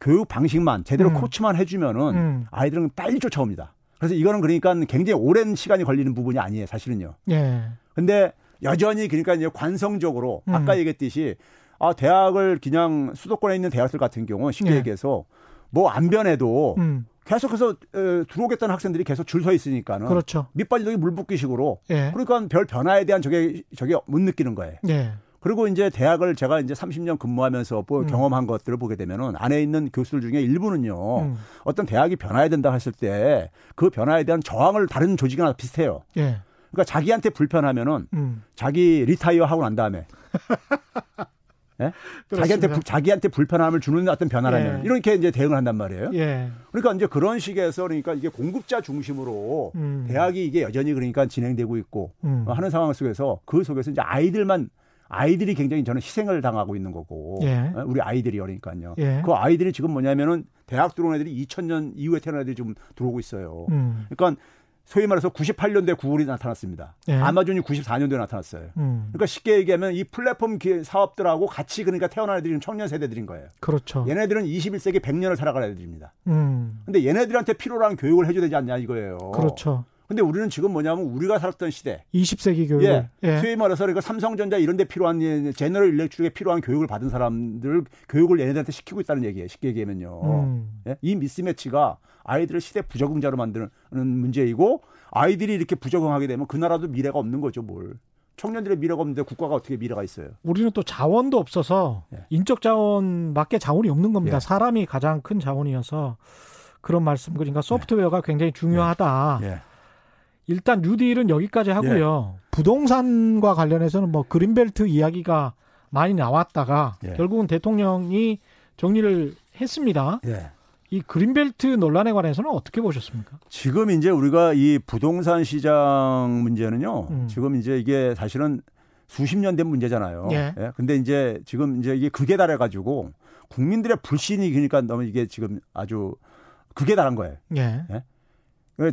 교육 방식만 제대로 음. 코치만 해주면은 음. 아이들은 빨리 쫓아옵니다. 그래서 이거는 그러니까 굉장히 오랜 시간이 걸리는 부분이 아니에요, 사실은요. 예. 근데 여전히 그러니까 이제 관성적으로 음. 아까 얘기했듯이 아 대학을 그냥 수도권에 있는 대학들 같은 경우는 쉽게 예. 얘기해서 뭐 안 변해도 음. 계속해서 에, 들어오겠다는 학생들이 계속 줄 서 있으니까는 그렇죠. 밑빠지기 물붓기식으로 예. 그러니까 별 변화에 대한 저게 저게 못 느끼는 거예요. 예. 그리고 이제 대학을 제가 이제 30년 근무하면서 뭐 음. 경험한 것들을 보게 되면은 안에 있는 교수들 중에 일부는요. 음. 어떤 대학이 변화해야 된다 했을 때 그 변화에 대한 저항을 다른 조직이나 비슷해요. 예. 그러니까 자기한테 불편하면은 음. 자기 리타이어 하고 난 다음에 (laughs) 예? 자기한테. 불- 자기한테 불편함을 주는 어떤 변화라면 예. 이렇게 이제 대응을 한단 말이에요. 예. 그러니까 이제 그런 식에서 그러니까 이게 공급자 중심으로 음. 대학이 이게 여전히 그러니까 진행되고 있고 음. 어, 하는 상황 속에서 그 속에서 이제 아이들만 아이들이 굉장히 저는 희생을 당하고 있는 거고 예. 어, 우리 아이들이 그러니까요. 예. 그 아이들이 지금 뭐냐면은 대학 들어온 애들이 2000년 이후에 태어난 애들이 지금 들어오고 있어요. 음. 그러니까 소위 말해서 98년도에 구글이 나타났습니다. 예. 아마존이 94년도에 나타났어요. 음. 그러니까 쉽게 얘기하면 이 플랫폼 기- 사업들하고 같이 그러니까 태어난 애들이 지금 청년 세대들인 거예요. 그렇죠. 얘네들은 21세기 100년을 살아갈 애들입니다. 음. 근데 얘네들한테 필요로 한 교육을 해줘야 되지 않냐 이거예요. 그렇죠. 근데 우리는 지금 뭐냐면 우리가 살았던 시대. 20세기 교육. 예. 예. 소위 말해서 그러니까 삼성전자 이런 데 필요한 예, 제너럴 일렉트릭에 필요한 교육을 받은 사람들 교육을 얘네들한테 시키고 있다는 얘기예요. 쉽게 얘기하면요. 음. 예? 이 미스매치가 아이들을 시대 부적응자로 만드는 문제이고 아이들이 이렇게 부적응하게 되면 그 나라도 미래가 없는 거죠, 뭘. 청년들의 미래가 없는데 국가가 어떻게 미래가 있어요? 우리는 또 자원도 없어서 예. 인적 자원밖에 자원이 없는 겁니다. 예. 사람이 가장 큰 자원이어서 그런 말씀 그러니까 소프트웨어가 굉장히 중요하다. 예. 일단 뉴딜은 여기까지 하고요. 부동산과 관련해서는 뭐 그린벨트 이야기가 많이 나왔다가 예. 결국은 대통령이 정리를 했습니다. 예. 이 그린벨트 논란에 관해서는 어떻게 보셨습니까? 지금 이제 우리가 이 부동산 시장 문제는요. 음. 지금 이제 이게 사실은 수십 년 된 문제잖아요. 예. 근데 이제 지금 이제 이게 극에 달해 가지고 국민들의 불신이 그러니까 너무 이게 지금 아주 극에 달한 거예요. 예.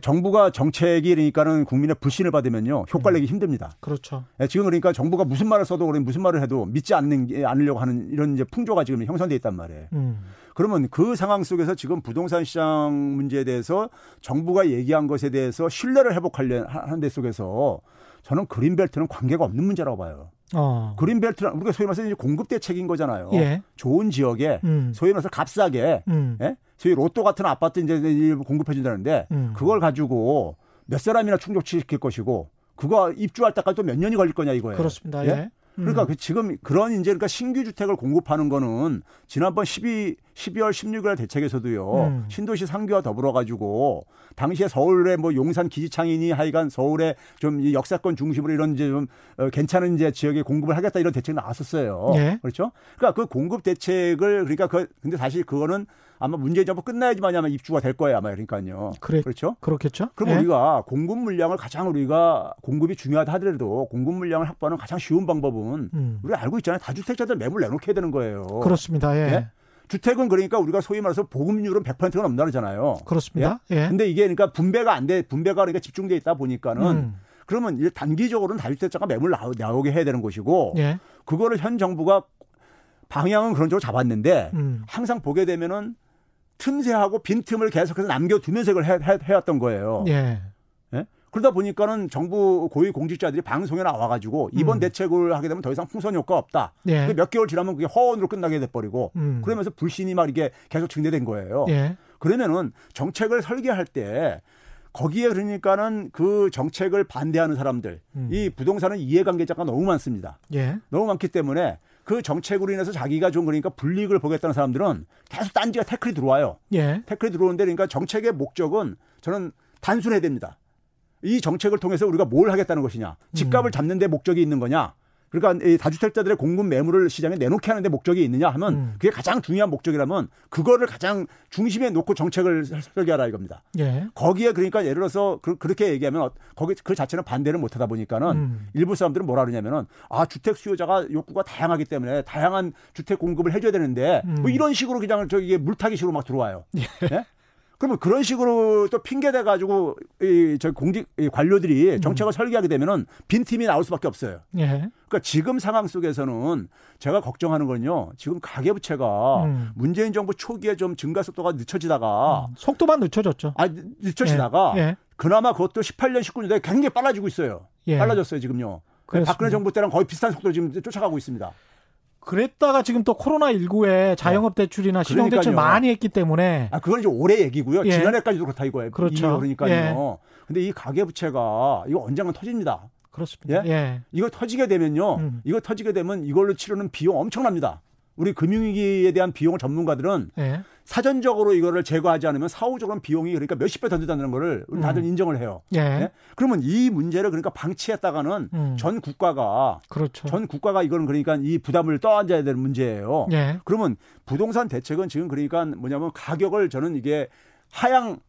정부가 정책이 그러니까는 국민의 불신을 받으면요. 효과를 내기 힘듭니다. 그렇죠. 예, 지금 그러니까 정부가 무슨 말을 써도 그래 무슨 말을 해도 믿지 않는 게- 않으려고 하는 이런 이제 풍조가 지금 형성돼 있단 말이에요. 음. 그러면 그 상황 속에서 지금 부동산 시장 문제에 대해서 정부가 얘기한 것에 대해서 신뢰를 회복하려 하는 데 속에서 저는 그린벨트는 관계가 없는 문제라고 봐요. 어. 그린벨트는 우리가 소위 말해서 이제 공급 대책인 거잖아요. 예. 좋은 지역에 음. 소위 말해서 값싸게 음. 예? 소위 로또 같은 아파트 이제 공급해 준다는데 음. 그걸 가지고 몇 사람이나 충족시킬 것이고 그거 입주할 때까지 또 몇 년이 걸릴 거냐 이거예요. 그렇습니다. 예? 예. 음. 그러니까 그 지금 그런 이제 그러니까 신규 주택을 공급하는 거는 지난번 12 12월 16일 대책에서도요. 음. 신도시 상규와 더불어 가지고 당시에 서울의 뭐 용산 기지창이니 하여간 서울의 좀이 역사권 중심으로 이런 이제 좀 어, 괜찮은 이제 지역에 공급을 하겠다 이런 대책이 나왔었어요. 예. 그렇죠? 그러니까 그 공급 대책을 그러니까 그 근데 사실 그거는 아마 문재인 정부 끝나야지만 아마 입주가 될 거예요 아마 그러니까요. 그래. 그렇죠? 그렇겠죠? 그럼 예. 우리가 공급 물량을 가장 우리가 공급이 중요하다 하더라도 공급 물량을 확보하는 가장 쉬운 방법은 음. 우리가 알고 있잖아요. 다주택자들 매물 내놓게 되는 거예요. 그렇습니다. 예. 예? 주택은 그러니까 우리가 소위 말해서 보급률은 100%가 넘는다 그러잖아요. 그렇습니다. 예. 근데 이게 그러니까 분배가 안 돼, 분배가 그러니까 집중돼 있다 보니까는 음. 그러면 이제 단기적으로는 다주택자가 매물 나오, 나오게 해야 되는 것이고 예. 그거를 현 정부가 방향은 그런 쪽으로 잡았는데 음. 항상 보게 되면은 틈새하고 빈틈을 계속해서 남겨두면서 이걸 해, 해, 해 왔던 거예요. 예. 예? 그러다 보니까는 정부 고위 공직자들이 방송에 나와가지고 이번 음. 대책을 하게 되면 더 이상 풍선 효과 없다. 예. 그몇 개월 지나면 그게 허언으로 끝나게 돼버리고 음. 그러면서 불신이 막 이게 계속 증대된 거예요. 예. 그러면은 정책을 설계할 때 거기에 그러니까는 그 정책을 반대하는 사람들 음. 이 부동산은 이해관계자가 너무 많습니다. 예. 너무 많기 때문에 그 정책으로 인해서 자기가 좀 그러니까 불이익을 보겠다는 사람들은 계속 딴지가 태클이 들어와요. 예. 태클이 들어오는데 그러니까 정책의 목적은 저는 단순해야 됩니다. 이 정책을 통해서 우리가 뭘 하겠다는 것이냐. 집값을 잡는 데 목적이 있는 거냐. 그러니까 이 다주택자들의 공급 매물을 시장에 내놓게 하는 데 목적이 있느냐 하면 음. 그게 가장 중요한 목적이라면 그거를 가장 중심에 놓고 정책을 설- 설계하라 이겁니다. 예. 거기에 그러니까 예를 들어서 그, 렇게 얘기하면 어- 거기 그 자체는 반대를 못 하다 보니까는 음. 일부 사람들은 뭐라 그러냐면은 아 주택 수요자가 욕구가 다양하기 때문에 다양한 주택 공급을 해줘야 되는데 음. 뭐 이런 식으로 그냥 저기 물타기식으로 막 들어와요. 예? 그러면 그런 식으로 또 핑계 대 가지고 이저 공직 이 관료들이 정책을 설계하게 되면은 빈 팀이 나올 수밖에 없어요. 예. 그러니까 지금 상황 속에서는 제가 걱정하는 건요. 지금 가계 부채가 음. 문재인 정부 초기에 좀 증가 속도가 늦춰지다가 속도만 늦춰졌죠. 아 늦춰지다가 예. 예. 그나마 그것도 18년 19년에 굉장히 빨라지고 있어요. 예. 빨라졌어요 지금요. 그렇습니다. 박근혜 정부 때랑 거의 비슷한 속도로 지금 쫓아가고 있습니다. 그랬다가 지금 또 코로나 19에 자영업 대출이나 신용 대출 네. 많이 했기 때문에 아 그건 이제 올해 얘기고요. 예. 지난해까지도 그렇다 이거예요. 그렇죠. 그러니까요. 예. 근데 이 가계 부채가 이거 언젠간 터집니다. 그렇습니다. 예. 이거 터지게 되면요. 음. 이거 터지게 되면 이걸로 치르는 비용 엄청납니다. 우리 금융위기에 대한 비용을 전문가들은 예. 사전적으로 이거를 제거하지 않으면 사후적으로는 비용이 그러니까 몇십 배 더 든다는 거를 우리 다들 인정을 해요. 예. 예? 그러면 이 문제를 그러니까 방치했다가는 음. 전 국가가 그렇죠. 전 국가가 이거는 그러니까 이 부담을 떠안아야 되는 문제예요. 예. 그러면 부동산 대책은 지금 그러니까 뭐냐면 가격을 저는 이게 하향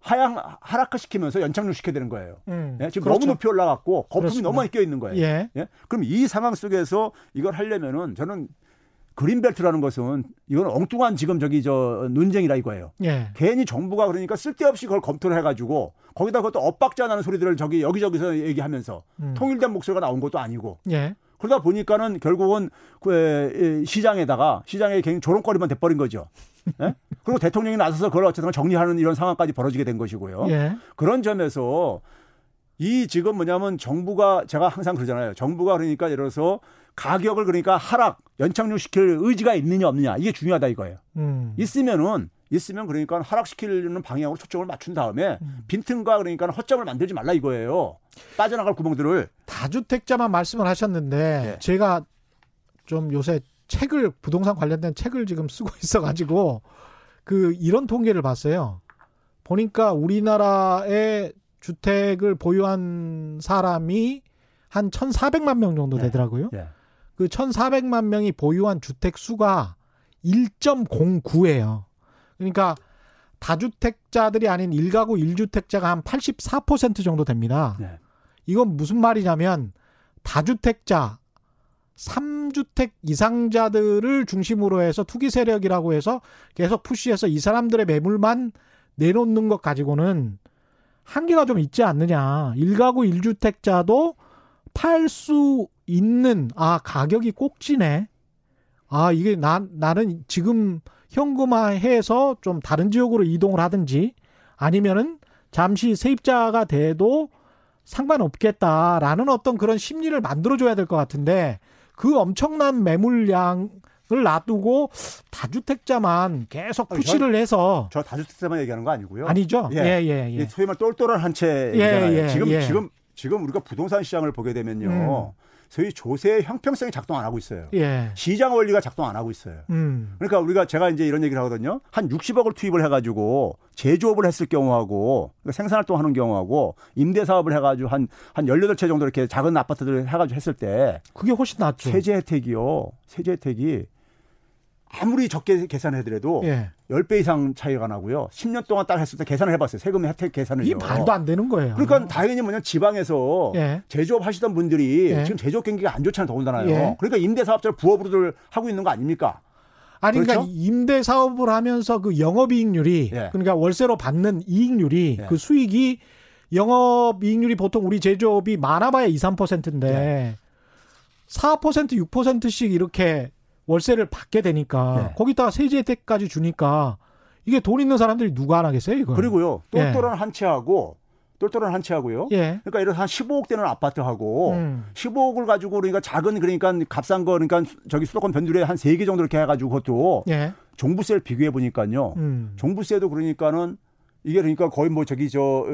하향 하락시키면서 연착륙 시켜야 되는 거예요. 음. 예? 지금 그렇죠. 너무 높이 올라갔고 거품이 그렇습니다. 너무 많이 껴 있는 거예요. 예. 예? 그럼 이 상황 속에서 이걸 하려면은 저는 그린벨트라는 것은 이건 엉뚱한 지금 저기 저 논쟁이라 이거예요. 예. 괜히 정부가 그러니까 쓸데없이 그걸 검토를 해가지고 거기다 그것도 엇박자 나는 소리들을 저기 여기저기서 얘기하면서 음. 통일된 목소리가 나온 것도 아니고 예. 그러다 보니까는 결국은 그 시장에다가 시장에 굉장히 조롱거리만 돼버린 거죠. (laughs) 예? 그리고 대통령이 나서서 그걸 어쨌든 정리하는 이런 상황까지 벌어지게 된 것이고요. 예. 그런 점에서 이 지금 뭐냐면 정부가 제가 항상 그러잖아요. 정부가 그러니까 예를 들어서 가격을 그러니까 하락 연착륙 시킬 의지가 있느냐 없느냐 이게 중요하다 이거예요. 음. 있으면은 있으면 그러니까 하락시키는 방향으로 초점을 맞춘 다음에 음. 빈틈과 그러니까 허점을 만들지 말라 이거예요. 빠져나갈 구멍들을 다주택자만 말씀을 하셨는데 네. 제가 좀 요새 책을 부동산 관련된 책을 지금 쓰고 (laughs) 있어 가지고 그 이런 통계를 봤어요. 보니까 우리나라의 주택을 보유한 사람이 한 1,400만 명 정도 네. 되더라고요. 예. 그 1,400만 명이 보유한 주택 수가 1.09예요. 그러니까 다주택자들이 아닌 1가구 1주택자가 한 84% 정도 됩니다. 네. 이건 무슨 말이냐면 다주택자 3주택 이상자들을 중심으로 해서 투기 세력이라고 해서 계속 푸시해서 이 사람들의 매물만 내놓는 것 가지고는 한계가 좀 있지 않느냐. 1가구 1주택자도 팔 수 있는 아 가격이 꼭지네. 아 이게 나 나는 지금 현금화해서 좀 다른 지역으로 이동을 하든지 아니면은 잠시 세입자가 돼도 상관없겠다라는 어떤 그런 심리를 만들어줘야 될 것 같은데 그 엄청난 매물량 을 놔두고 다주택자만 계속 푸시를 해서 저 다주택자만 얘기하는 거 아니고요. 아니죠? 예. 예, 예, 이 예. 소위 말 똘똘한 한 채 예. 예, 지금 예. 지금 지금 우리가 부동산 시장을 보게 되면요. 소위 조세의 형평성이 작동 안 하고 있어요. 예. 시장 원리가 작동 안 하고 있어요. 음. 그러니까 우리가 제가 이제 이런 얘기를 하거든요. 한 60억을 투입을 해가지고 제조업을 했을 경우하고 그러니까 생산 활동 하는 경우하고 임대 사업을 해가지고 한, 한 18채 정도 이렇게 작은 아파트들을 해가지고 했을 때 그게 훨씬 낫죠. 세제 혜택이요. 세제 혜택이 아무리 적게 계산해더라도 예. 10배 이상 차이가 나고요. 10년 동안 딱 했을 때 계산을 해봤어요. 세금 혜택 계산을요. 이 말도 안 되는 거예요. 그러니까 당연히 뭐냐 지방에서 예. 제조업 하시던 분들이 예. 지금 제조업 경기가 안 좋잖아요. 더군다나요. 예. 그러니까 임대사업자를 부업으로들 하고 있는 거 아닙니까? 아니 그러니까 그렇죠? 임대 사업을 하면서 그 영업이익률이 예. 그러니까 월세로 받는 이익률이 예. 그 수익이 영업이익률이 보통 우리 제조업이 많아봐야 2, 3%인데 예. 4% 6%씩 이렇게 월세를 받게 되니까 예. 거기다가 세제 혜택까지 주니까 이게 돈 있는 사람들이 누가 안 하겠어요 이거? 그리고요. 예. 똘똘한 한 채하고 똘똘한 한 채하고요. 예. 그러니까 이런 한 15억 되는 아파트하고 음. 15억을 가지고 그러니까 작은 그러니까 값싼 거 그러니까 저기 수도권 변두리에 한세개 정도 이렇게 해 가지고 그것도 예. 종부세를 비교해 보니까요. 음. 종부세도 그러니까는 이게 그러니까 거의 뭐 저기 저, 어,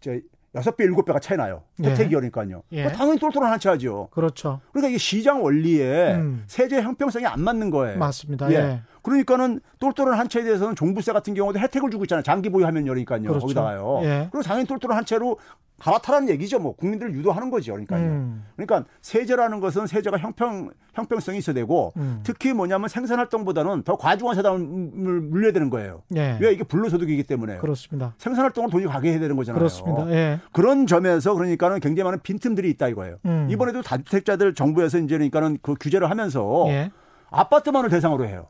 저 여섯 배 일곱 배가 차이 나요. 예. 혜택이니까요. 예. 그러니까 당연히 똘똘한 한 채 하죠. 그렇죠. 그러니까 이게 시장 원리에 음. 세제 형평성이 안 맞는 거예요. 맞습니다. 예. 예. 그러니까는 똘똘한 한 채에 대해서는 종부세 같은 경우도 혜택을 주고 있잖아요. 장기 보유하면 그러니까요. 그렇죠. 거기다가요. 예. 그리고 당연히 똘똘한 한 채로 갈아타라는 얘기죠. 뭐 국민들을 유도하는 거죠. 그러니까요. 음. 그러니까 세제라는 것은 세제가 형평 형평성이 있어야 되고 음. 특히 뭐냐면 생산 활동보다는 더 과중한 세담을 물려야 되는 거예요. 예. 왜 이게 불로소득이기 때문에 그렇습니다. 생산 활동으로 돈이 가게 해야 되는 거잖아요. 그렇습니다. 예. 그런 점에서 그러니까는 굉장히 많은 빈틈들이 있다 이거예요. 음. 이번에도 다주택자들 정부에서 이제 그러니까는 그 규제를 하면서 예. 아파트만을 대상으로 해요.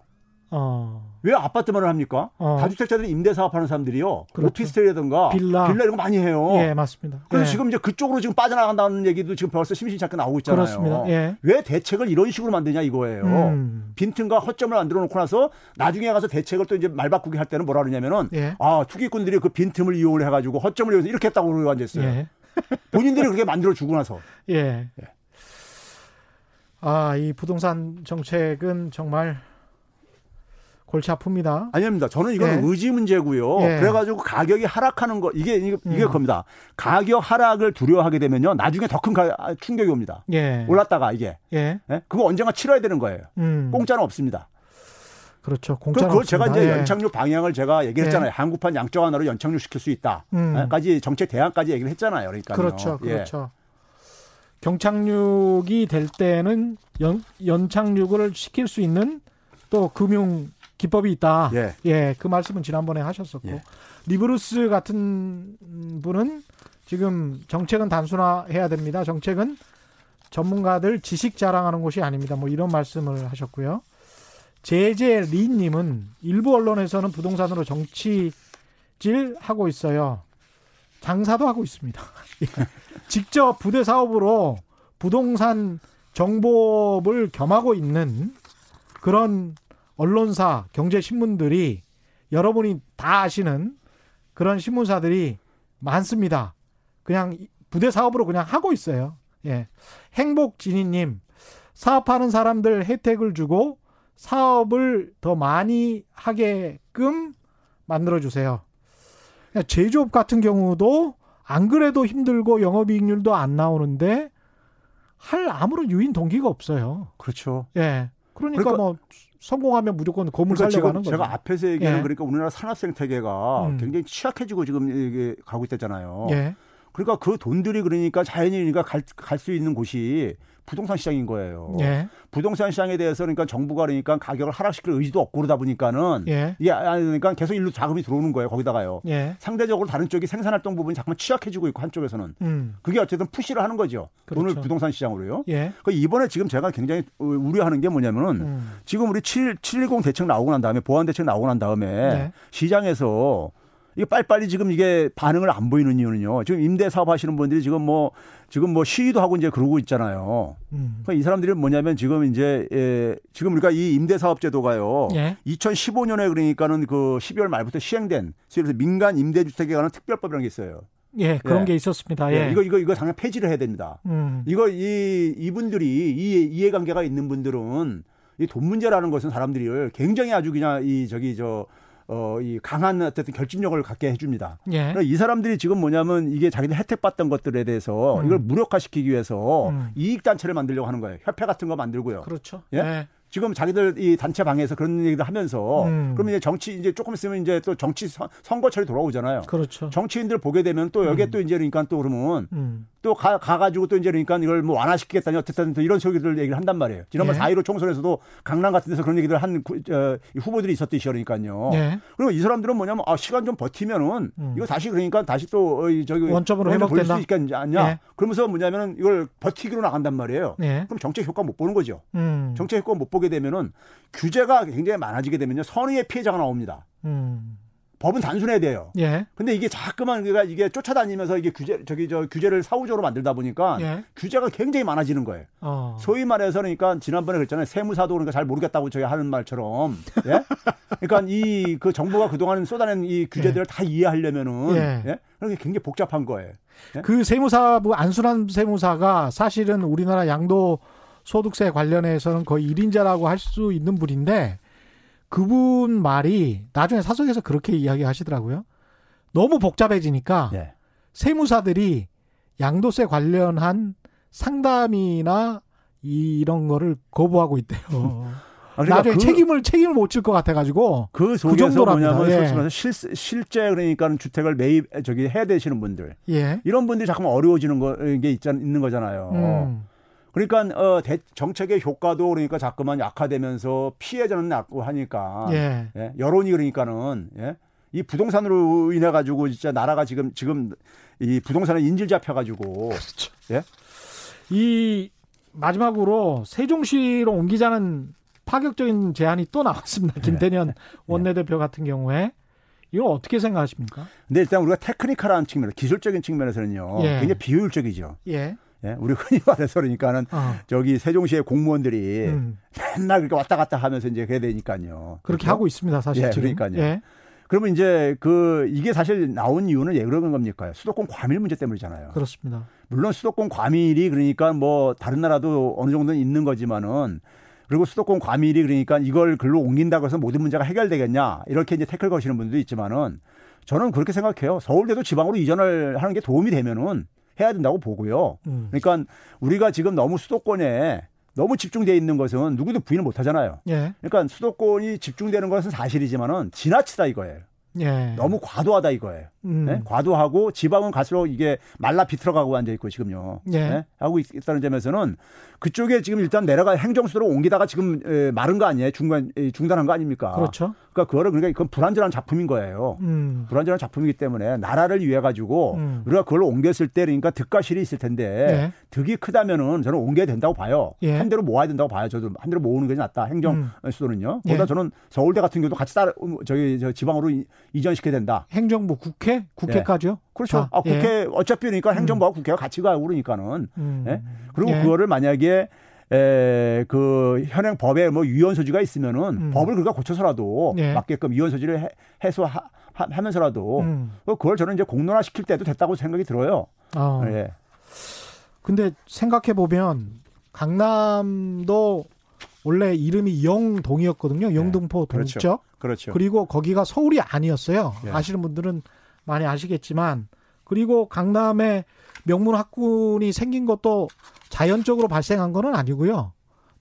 어. 왜 아파트만을 합니까? 어. 다주택자들이 임대 사업하는 사람들이요. 그렇죠. 오피스텔이라든가 빌라. 이런 거 많이 해요. 예, 맞습니다. 그래서 예. 지금 이제 그쪽으로 지금 빠져나간다는 얘기도 지금 벌써 심심찮게 나오고 있잖아요. 그렇습니다. 예. 왜 대책을 이런 식으로 만드냐 이거예요. 음. 빈틈과 허점을 만들어 놓고 나서 나중에 가서 대책을 또 이제 말 바꾸기 할 때는 뭐라 그러냐면은 예. 아 투기꾼들이 그 빈틈을 이용을 해 가지고 허점을 이용해서 이렇게 했다고 그러고 앉았어요. 예. (laughs) 본인들이 그렇게 만들어 주고 나서 예. 아, 이 부동산 정책은 정말 골치 아픕니다. 아닙니다. 저는 이건 예. 의지 문제고요. 예. 그래가지고 가격이 하락하는 거 이게 이게, 이게 음. 겁니다. 가격 하락을 두려워하게 되면요 나중에 더 큰 충격이 옵니다. 예. 올랐다가 이게 예. 예? 그거 언젠가 치러야 되는 거예요. 음. 공짜는 없습니다. 그렇죠. 그, 공짜는 그거 제가. 이제 예. 연착륙 방향을 제가 얘기를 예. 했잖아요. 한국판 양적 완화로 연착륙 시킬 수 있다. 음. 까지 정책 대안까지 얘기를 했잖아요. 그러니까 그렇죠. 그렇죠. 경착륙이 될 때는 연, 연착륙을 시킬 수 있는 또 금융 기법이 있다. 예. 그 말씀은 지난번에 하셨었고 예. 리브루스 같은 분은 지금 정책은 단순화해야 됩니다. 정책은 전문가들 지식 자랑하는 곳이 아닙니다. 뭐 이런 말씀을 하셨고요. 제제 리님은 일부 언론에서는 부동산으로 정치질 하고 있어요. 장사도 하고 있습니다. (laughs) 예. 직접 부대 사업으로 부동산 정보를 겸하고 있는 그런 언론사, 경제 신문들이 여러분이 다 아시는 그런 신문사들이 많습니다. 그냥 부대 사업으로 그냥 하고 있어요. 예. 행복진이님, 사업하는 사람들 혜택을 주고 사업을 더 많이 하게끔 만들어주세요. 제조업 같은 경우도 안 그래도 힘들고 영업이익률도 안 나오는데 할 아무런 유인 동기가 없어요. 그렇죠. 예. 그러니까, 그러니까- 뭐 성공하면 무조건 건물 그러니까 살려고 하는 거죠. 제가 앞에서 얘기하는 예. 그러니까 우리나라 산업 생태계가 음. 굉장히 취약해지고 지금 이게 가고 있다잖아요. 예. 그러니까 그 돈들이 그러니까 자연이니까 갈수 있는 곳이 부동산 시장인 거예요. 예. 부동산 시장에 대해서 그러니까 정부가 그러니까 가격을 하락시킬 의지도 없고 그러다 보니까는 예. 이게 아니 그러니까 계속 일로 자금이 들어오는 거예요. 거기다가요. 예. 상대적으로 다른 쪽이 생산 활동 부분이 자꾸만 취약해지고 있고 한쪽에서는 음. 그게 어쨌든 푸시를 하는 거죠. 그렇죠. 돈을 부동산 시장으로요. 예. 그 이번에 지금 제가 굉장히 우려하는 게 뭐냐면은 음. 지금 우리 7, 710 대책 나오고 난 다음에 보안 대책 나오고 난 다음에 네. 시장에서 이게 빨리빨리 지금 이게 반응을 안 보이는 이유는요. 지금 임대 사업 하시는 분들이 지금 뭐 지금 뭐 시위도 하고 이제 그러고 있잖아요. 음. 그러니까 이 사람들이 뭐냐면 지금 이제 예, 지금 우리가 이 임대 사업 제도가요. 예. 2015년에 그러니까는 그 12월 말부터 시행된 그래서 민간 임대 주택에 관한 특별법이라는 게 있어요. 예. 그런 예. 게 있었습니다. 예. 예, 이거 이거 이거 당장 폐지를 해야 됩니다. 음. 이거 이 이분들이 이 이해관계가 있는 분들은 이 돈 문제라는 것은 사람들이 굉장히 아주 그냥 이 저기 저 어, 이 강한 어쨌든 결집력을 갖게 해줍니다. 예. 그러니까 이 사람들이 지금 뭐냐면 이게 자기들 혜택 받던 것들에 대해서 음. 이걸 무력화시키기 위해서 음. 이익 단체를 만들려고 하는 거예요. 협회 같은 거 만들고요. 그렇죠. 예? 예. 지금 자기들 이 단체 방에서 그런 얘기를 하면서 음. 그러면 이제 정치 이제 조금 있으면 이제 또 정치 선- 선거철이 돌아오잖아요. 그렇죠. 정치인들 보게 되면 또 여기에 음. 또 이제 그러니까 또 그러면 음. 또 가, 가가지고 또 이제 그러니까 이걸 뭐 완화시키겠다니 어쨌든 또 이런 소리들 얘기를 한단 말이에요. 지난번 예. 4.15 총선에서도 강남 같은 데서 그런 얘기를 한 구- 어, 이 후보들이 있었듯이 그러니까요. 예. 그리고 이 사람들은 뭐냐면 아, 시간 좀 버티면은 음. 이거 다시 그러니까 다시 또 어, 이 저기 원점으로 회복된다? 수 있겠지 않냐. 예. 그러면서 뭐냐면은 이걸 버티기로 나간단 말이에요. 예. 그럼 정책 효과 못 보는 거죠. 음. 정책 효과 못 보게 되면은 규제가 굉장히 많아지게 되면요. 선의의 피해자가 나옵니다. 음. 법은 단순해야 돼요. 예. 근데 이게 자꾸만 그가 이게 쫓아다니면서 이게 규제 저기 저 규제를 사후적으로 만들다 보니까 예. 규제가 굉장히 많아지는 거예요. 어. 소위 말해서 그러니까 지난번에 그랬잖아요. 세무사도 그러니까 잘 모르겠다고 저희 하는 말처럼. 예? 그러니까 이 그 정부가 그동안 쏟아낸 이 규제들을 다 이해하려면은 예. 예? 그게 굉장히 복잡한 거예요. 그 세무사부 안순환 세무사가 사실은 우리나라 양도 소득세 관련해서는 거의 1인자라고 할 수 있는 분인데 그분 말이 나중에 사석에서 그렇게 이야기하시더라고요. 너무 복잡해지니까 예. 세무사들이 양도세 관련한 상담이나 이런 거를 거부하고 있대요. (laughs) 아, 그러니까 나중에 그, 책임을 책임을 못 질 것 같아가지고 그 속에서 정도랍니다. 뭐냐면 예. 솔직히 실, 실제 그러니까 주택을 매입 저기 해야 되시는 분들 예. 이런 분들이 자꾸만 어려워지는 거게 있, 있는 거잖아요. 음. 그러니까 어, 대, 정책의 효과도 그러니까 자꾸만 약화되면서 피해자는 낮고 하니까 예. 예, 여론이 그러니까는 예, 이 부동산으로 인해 가지고 진짜 나라가 지금 지금 이 부동산에 인질 잡혀 가지고 예? 이 마지막으로 세종시로 옮기자는 파격적인 제안이 또 나왔습니다. 김태년 원내대표 같은 경우에 이거 어떻게 생각하십니까? 근데 일단 우리가 테크니컬한 측면, 기술적인 측면에서는요. 예. 굉장히 비효율적이죠. 예. 예, 우리 흔히 말해서 그러니까는 어. 저기 세종시의 공무원들이 음. 맨날 그렇게 왔다 갔다 하면서 이제 해야 되니까요. 그렇게 그렇죠? 하고 있습니다, 사실 예, 지금. 그러니까요. 예. 그러면 이제 그 이게 사실 나온 이유는 왜 그런 겁니까? 수도권 과밀 문제 때문이잖아요. 그렇습니다. 물론 수도권 과밀이 그러니까 뭐 다른 나라도 어느 정도는 있는 거지만은 그리고 수도권 과밀이 그러니까 이걸 글로 옮긴다고 해서 모든 문제가 해결되겠냐 이렇게 이제 태클 거시는 분도 있지만은 저는 그렇게 생각해요. 서울대도 지방으로 이전을 하는 게 도움이 되면은 해야 된다고 보고요. 음. 그러니까 우리가 지금 너무 수도권에 너무 집중돼 있는 것은 누구도 부인을 못 하잖아요. 예. 그러니까 수도권이 집중되는 것은 사실이지만은 지나치다 이거예요. 예. 너무 과도하다 이거예요. 음. 네? 과도하고 지방은 갈수록 이게 말라 비틀어가고 앉아 있고 지금요. 예. 네? 하고 있, 다는 점에서는 그쪽에 지금 일단 내려가 행정수로 옮기다가 지금 에, 마른 거 아니에요? 중간 에, 중단한 거 아닙니까? 그렇죠. 그러니까 그거를 그러니까 그건 불완전한 작품인 거예요. 음. 불완전한 작품이기 때문에 나라를 위해 가지고 음. 우리가 그걸 옮겼을 때 그러니까 득과 실이 있을 텐데 예. 득이 크다면은 저는 옮겨야 된다고 봐요. 예. 한 대로 모아야 된다고 봐요. 저도 한 대로 모으는 게 낫다. 행정 음. 수도는요. 예. 보다 저는 서울대 같은 경우도 같이 따라 저기 저 지방으로 이- 이전시켜야 된다. 행정부 국회 국회까지요? 그렇죠. 자, 아, 예. 국회 어차피 그러니까 행정부와 국회가 같이 가고 그러니까는 음. 예? 그리고 예. 그거를 만약에 에, 그 현행 법에 뭐 유연 소지가 있으면은 음. 법을 그가 고쳐서라도 예. 맞게끔 유연 소지를 해, 해소하면서라도 음. 그걸 저는 이제 공론화 시킬 때도 됐다고 생각이 들어요. 어. 예. 근데 생각해 보면 강남도 원래 이름이 영동이었거든요. 영등포 그렇죠. 동쪽. 그렇죠. 그리고 거기가 서울이 아니었어요. 예. 아시는 분들은 많이 아시겠지만 그리고 강남에 명문 학군이 생긴 것도 자연적으로 발생한 거는 아니고요.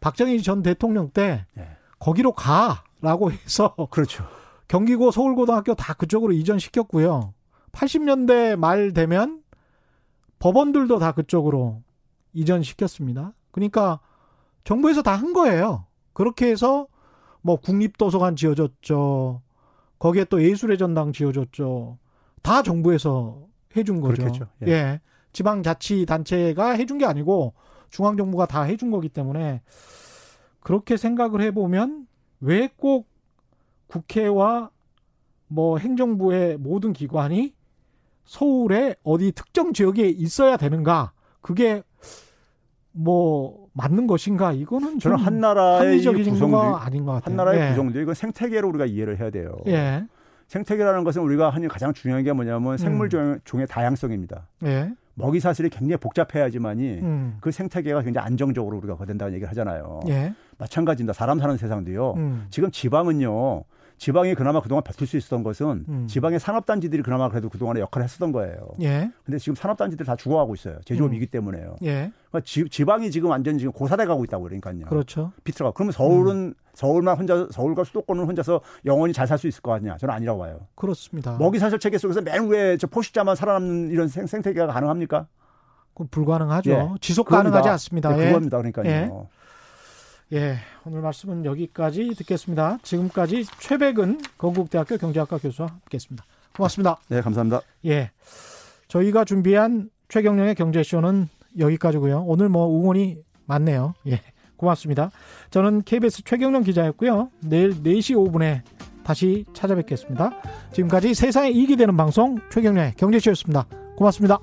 박정희 전 대통령 때 예. 거기로 가라고 해서 그렇죠. 경기고 서울고등학교 다 그쪽으로 이전시켰고요. 80년대 말 되면 법원들도 다 그쪽으로 이전시켰습니다. 그러니까 정부에서 다 한 거예요. 그렇게 해서 뭐 국립도서관 지어줬죠. 거기에 또 예술의 전당 지어줬죠. 다 정부에서 해준 거죠. 그렇겠죠. 예. 예. 지방자치단체가 해준 게 아니고 중앙정부가 다 해준 거기 때문에 그렇게 생각을 해보면 왜 꼭 국회와 뭐 행정부의 모든 기관이 서울에 어디 특정 지역에 있어야 되는가? 그게 뭐 맞는 것인가? 이거는 좀 저는 한 나라의 이 합리적인 구성도 거 아닌 것 같아요. 한 나라의 예. 구성도 이건 생태계로 우리가 이해를 해야 돼요. 예. 생태계라는 것은 우리가 하는 가장 중요한 게 뭐냐면 생물 음. 종- 종의 다양성입니다. 예. 먹이 사슬이 굉장히 복잡해야지만이 음. 그 생태계가 굉장히 안정적으로 우리가 거된다는 얘기를 하잖아요. 예. 마찬가지입니다. 사람 사는 세상도요. 음. 지금 지방은요. 지방이 그나마 그동안 버틸 수 있었던 것은 음. 지방의 산업단지들이 그나마 그래도 그동안에 역할을 했었던 거예요. 예. 근데 지금 산업단지들이 다 죽어가고 있어요. 제조업이기 때문에요. 예. 그러니까 지, 지방이 지금 완전 지금 고사돼 가고 있다고 그러니까요. 그렇죠. 비틀어가. 그러면 서울은 음. 서울만 혼자 서울과 수도권은 혼자서 영원히 잘 살 수 있을 것 같냐? 저는 아니라고 봐요. 그렇습니다. 먹이 사슬 체계 속에서 맨 위에 저 포식자만 살아남는 이런 생, 생태계가 가능합니까? 그건 불가능하죠. 예. 지속 그겁니다. 가능하지 않습니다. 네, 예. 그겁니다. 그러니까요. 예. 예, 오늘 말씀은 여기까지 듣겠습니다. 지금까지 최백은 건국대학교 경제학과 교수와 함께했습니다. 고맙습니다. 네, 감사합니다. 예, 저희가 준비한 최경령의 경제쇼는 여기까지고요. 오늘 뭐 응원이 많네요. 예, 고맙습니다. 저는 KBS 최경령 기자였고요. 내일 4시 5분에 다시 찾아뵙겠습니다. 지금까지 세상에 이익이 되는 방송 최경령의 경제쇼였습니다. 고맙습니다.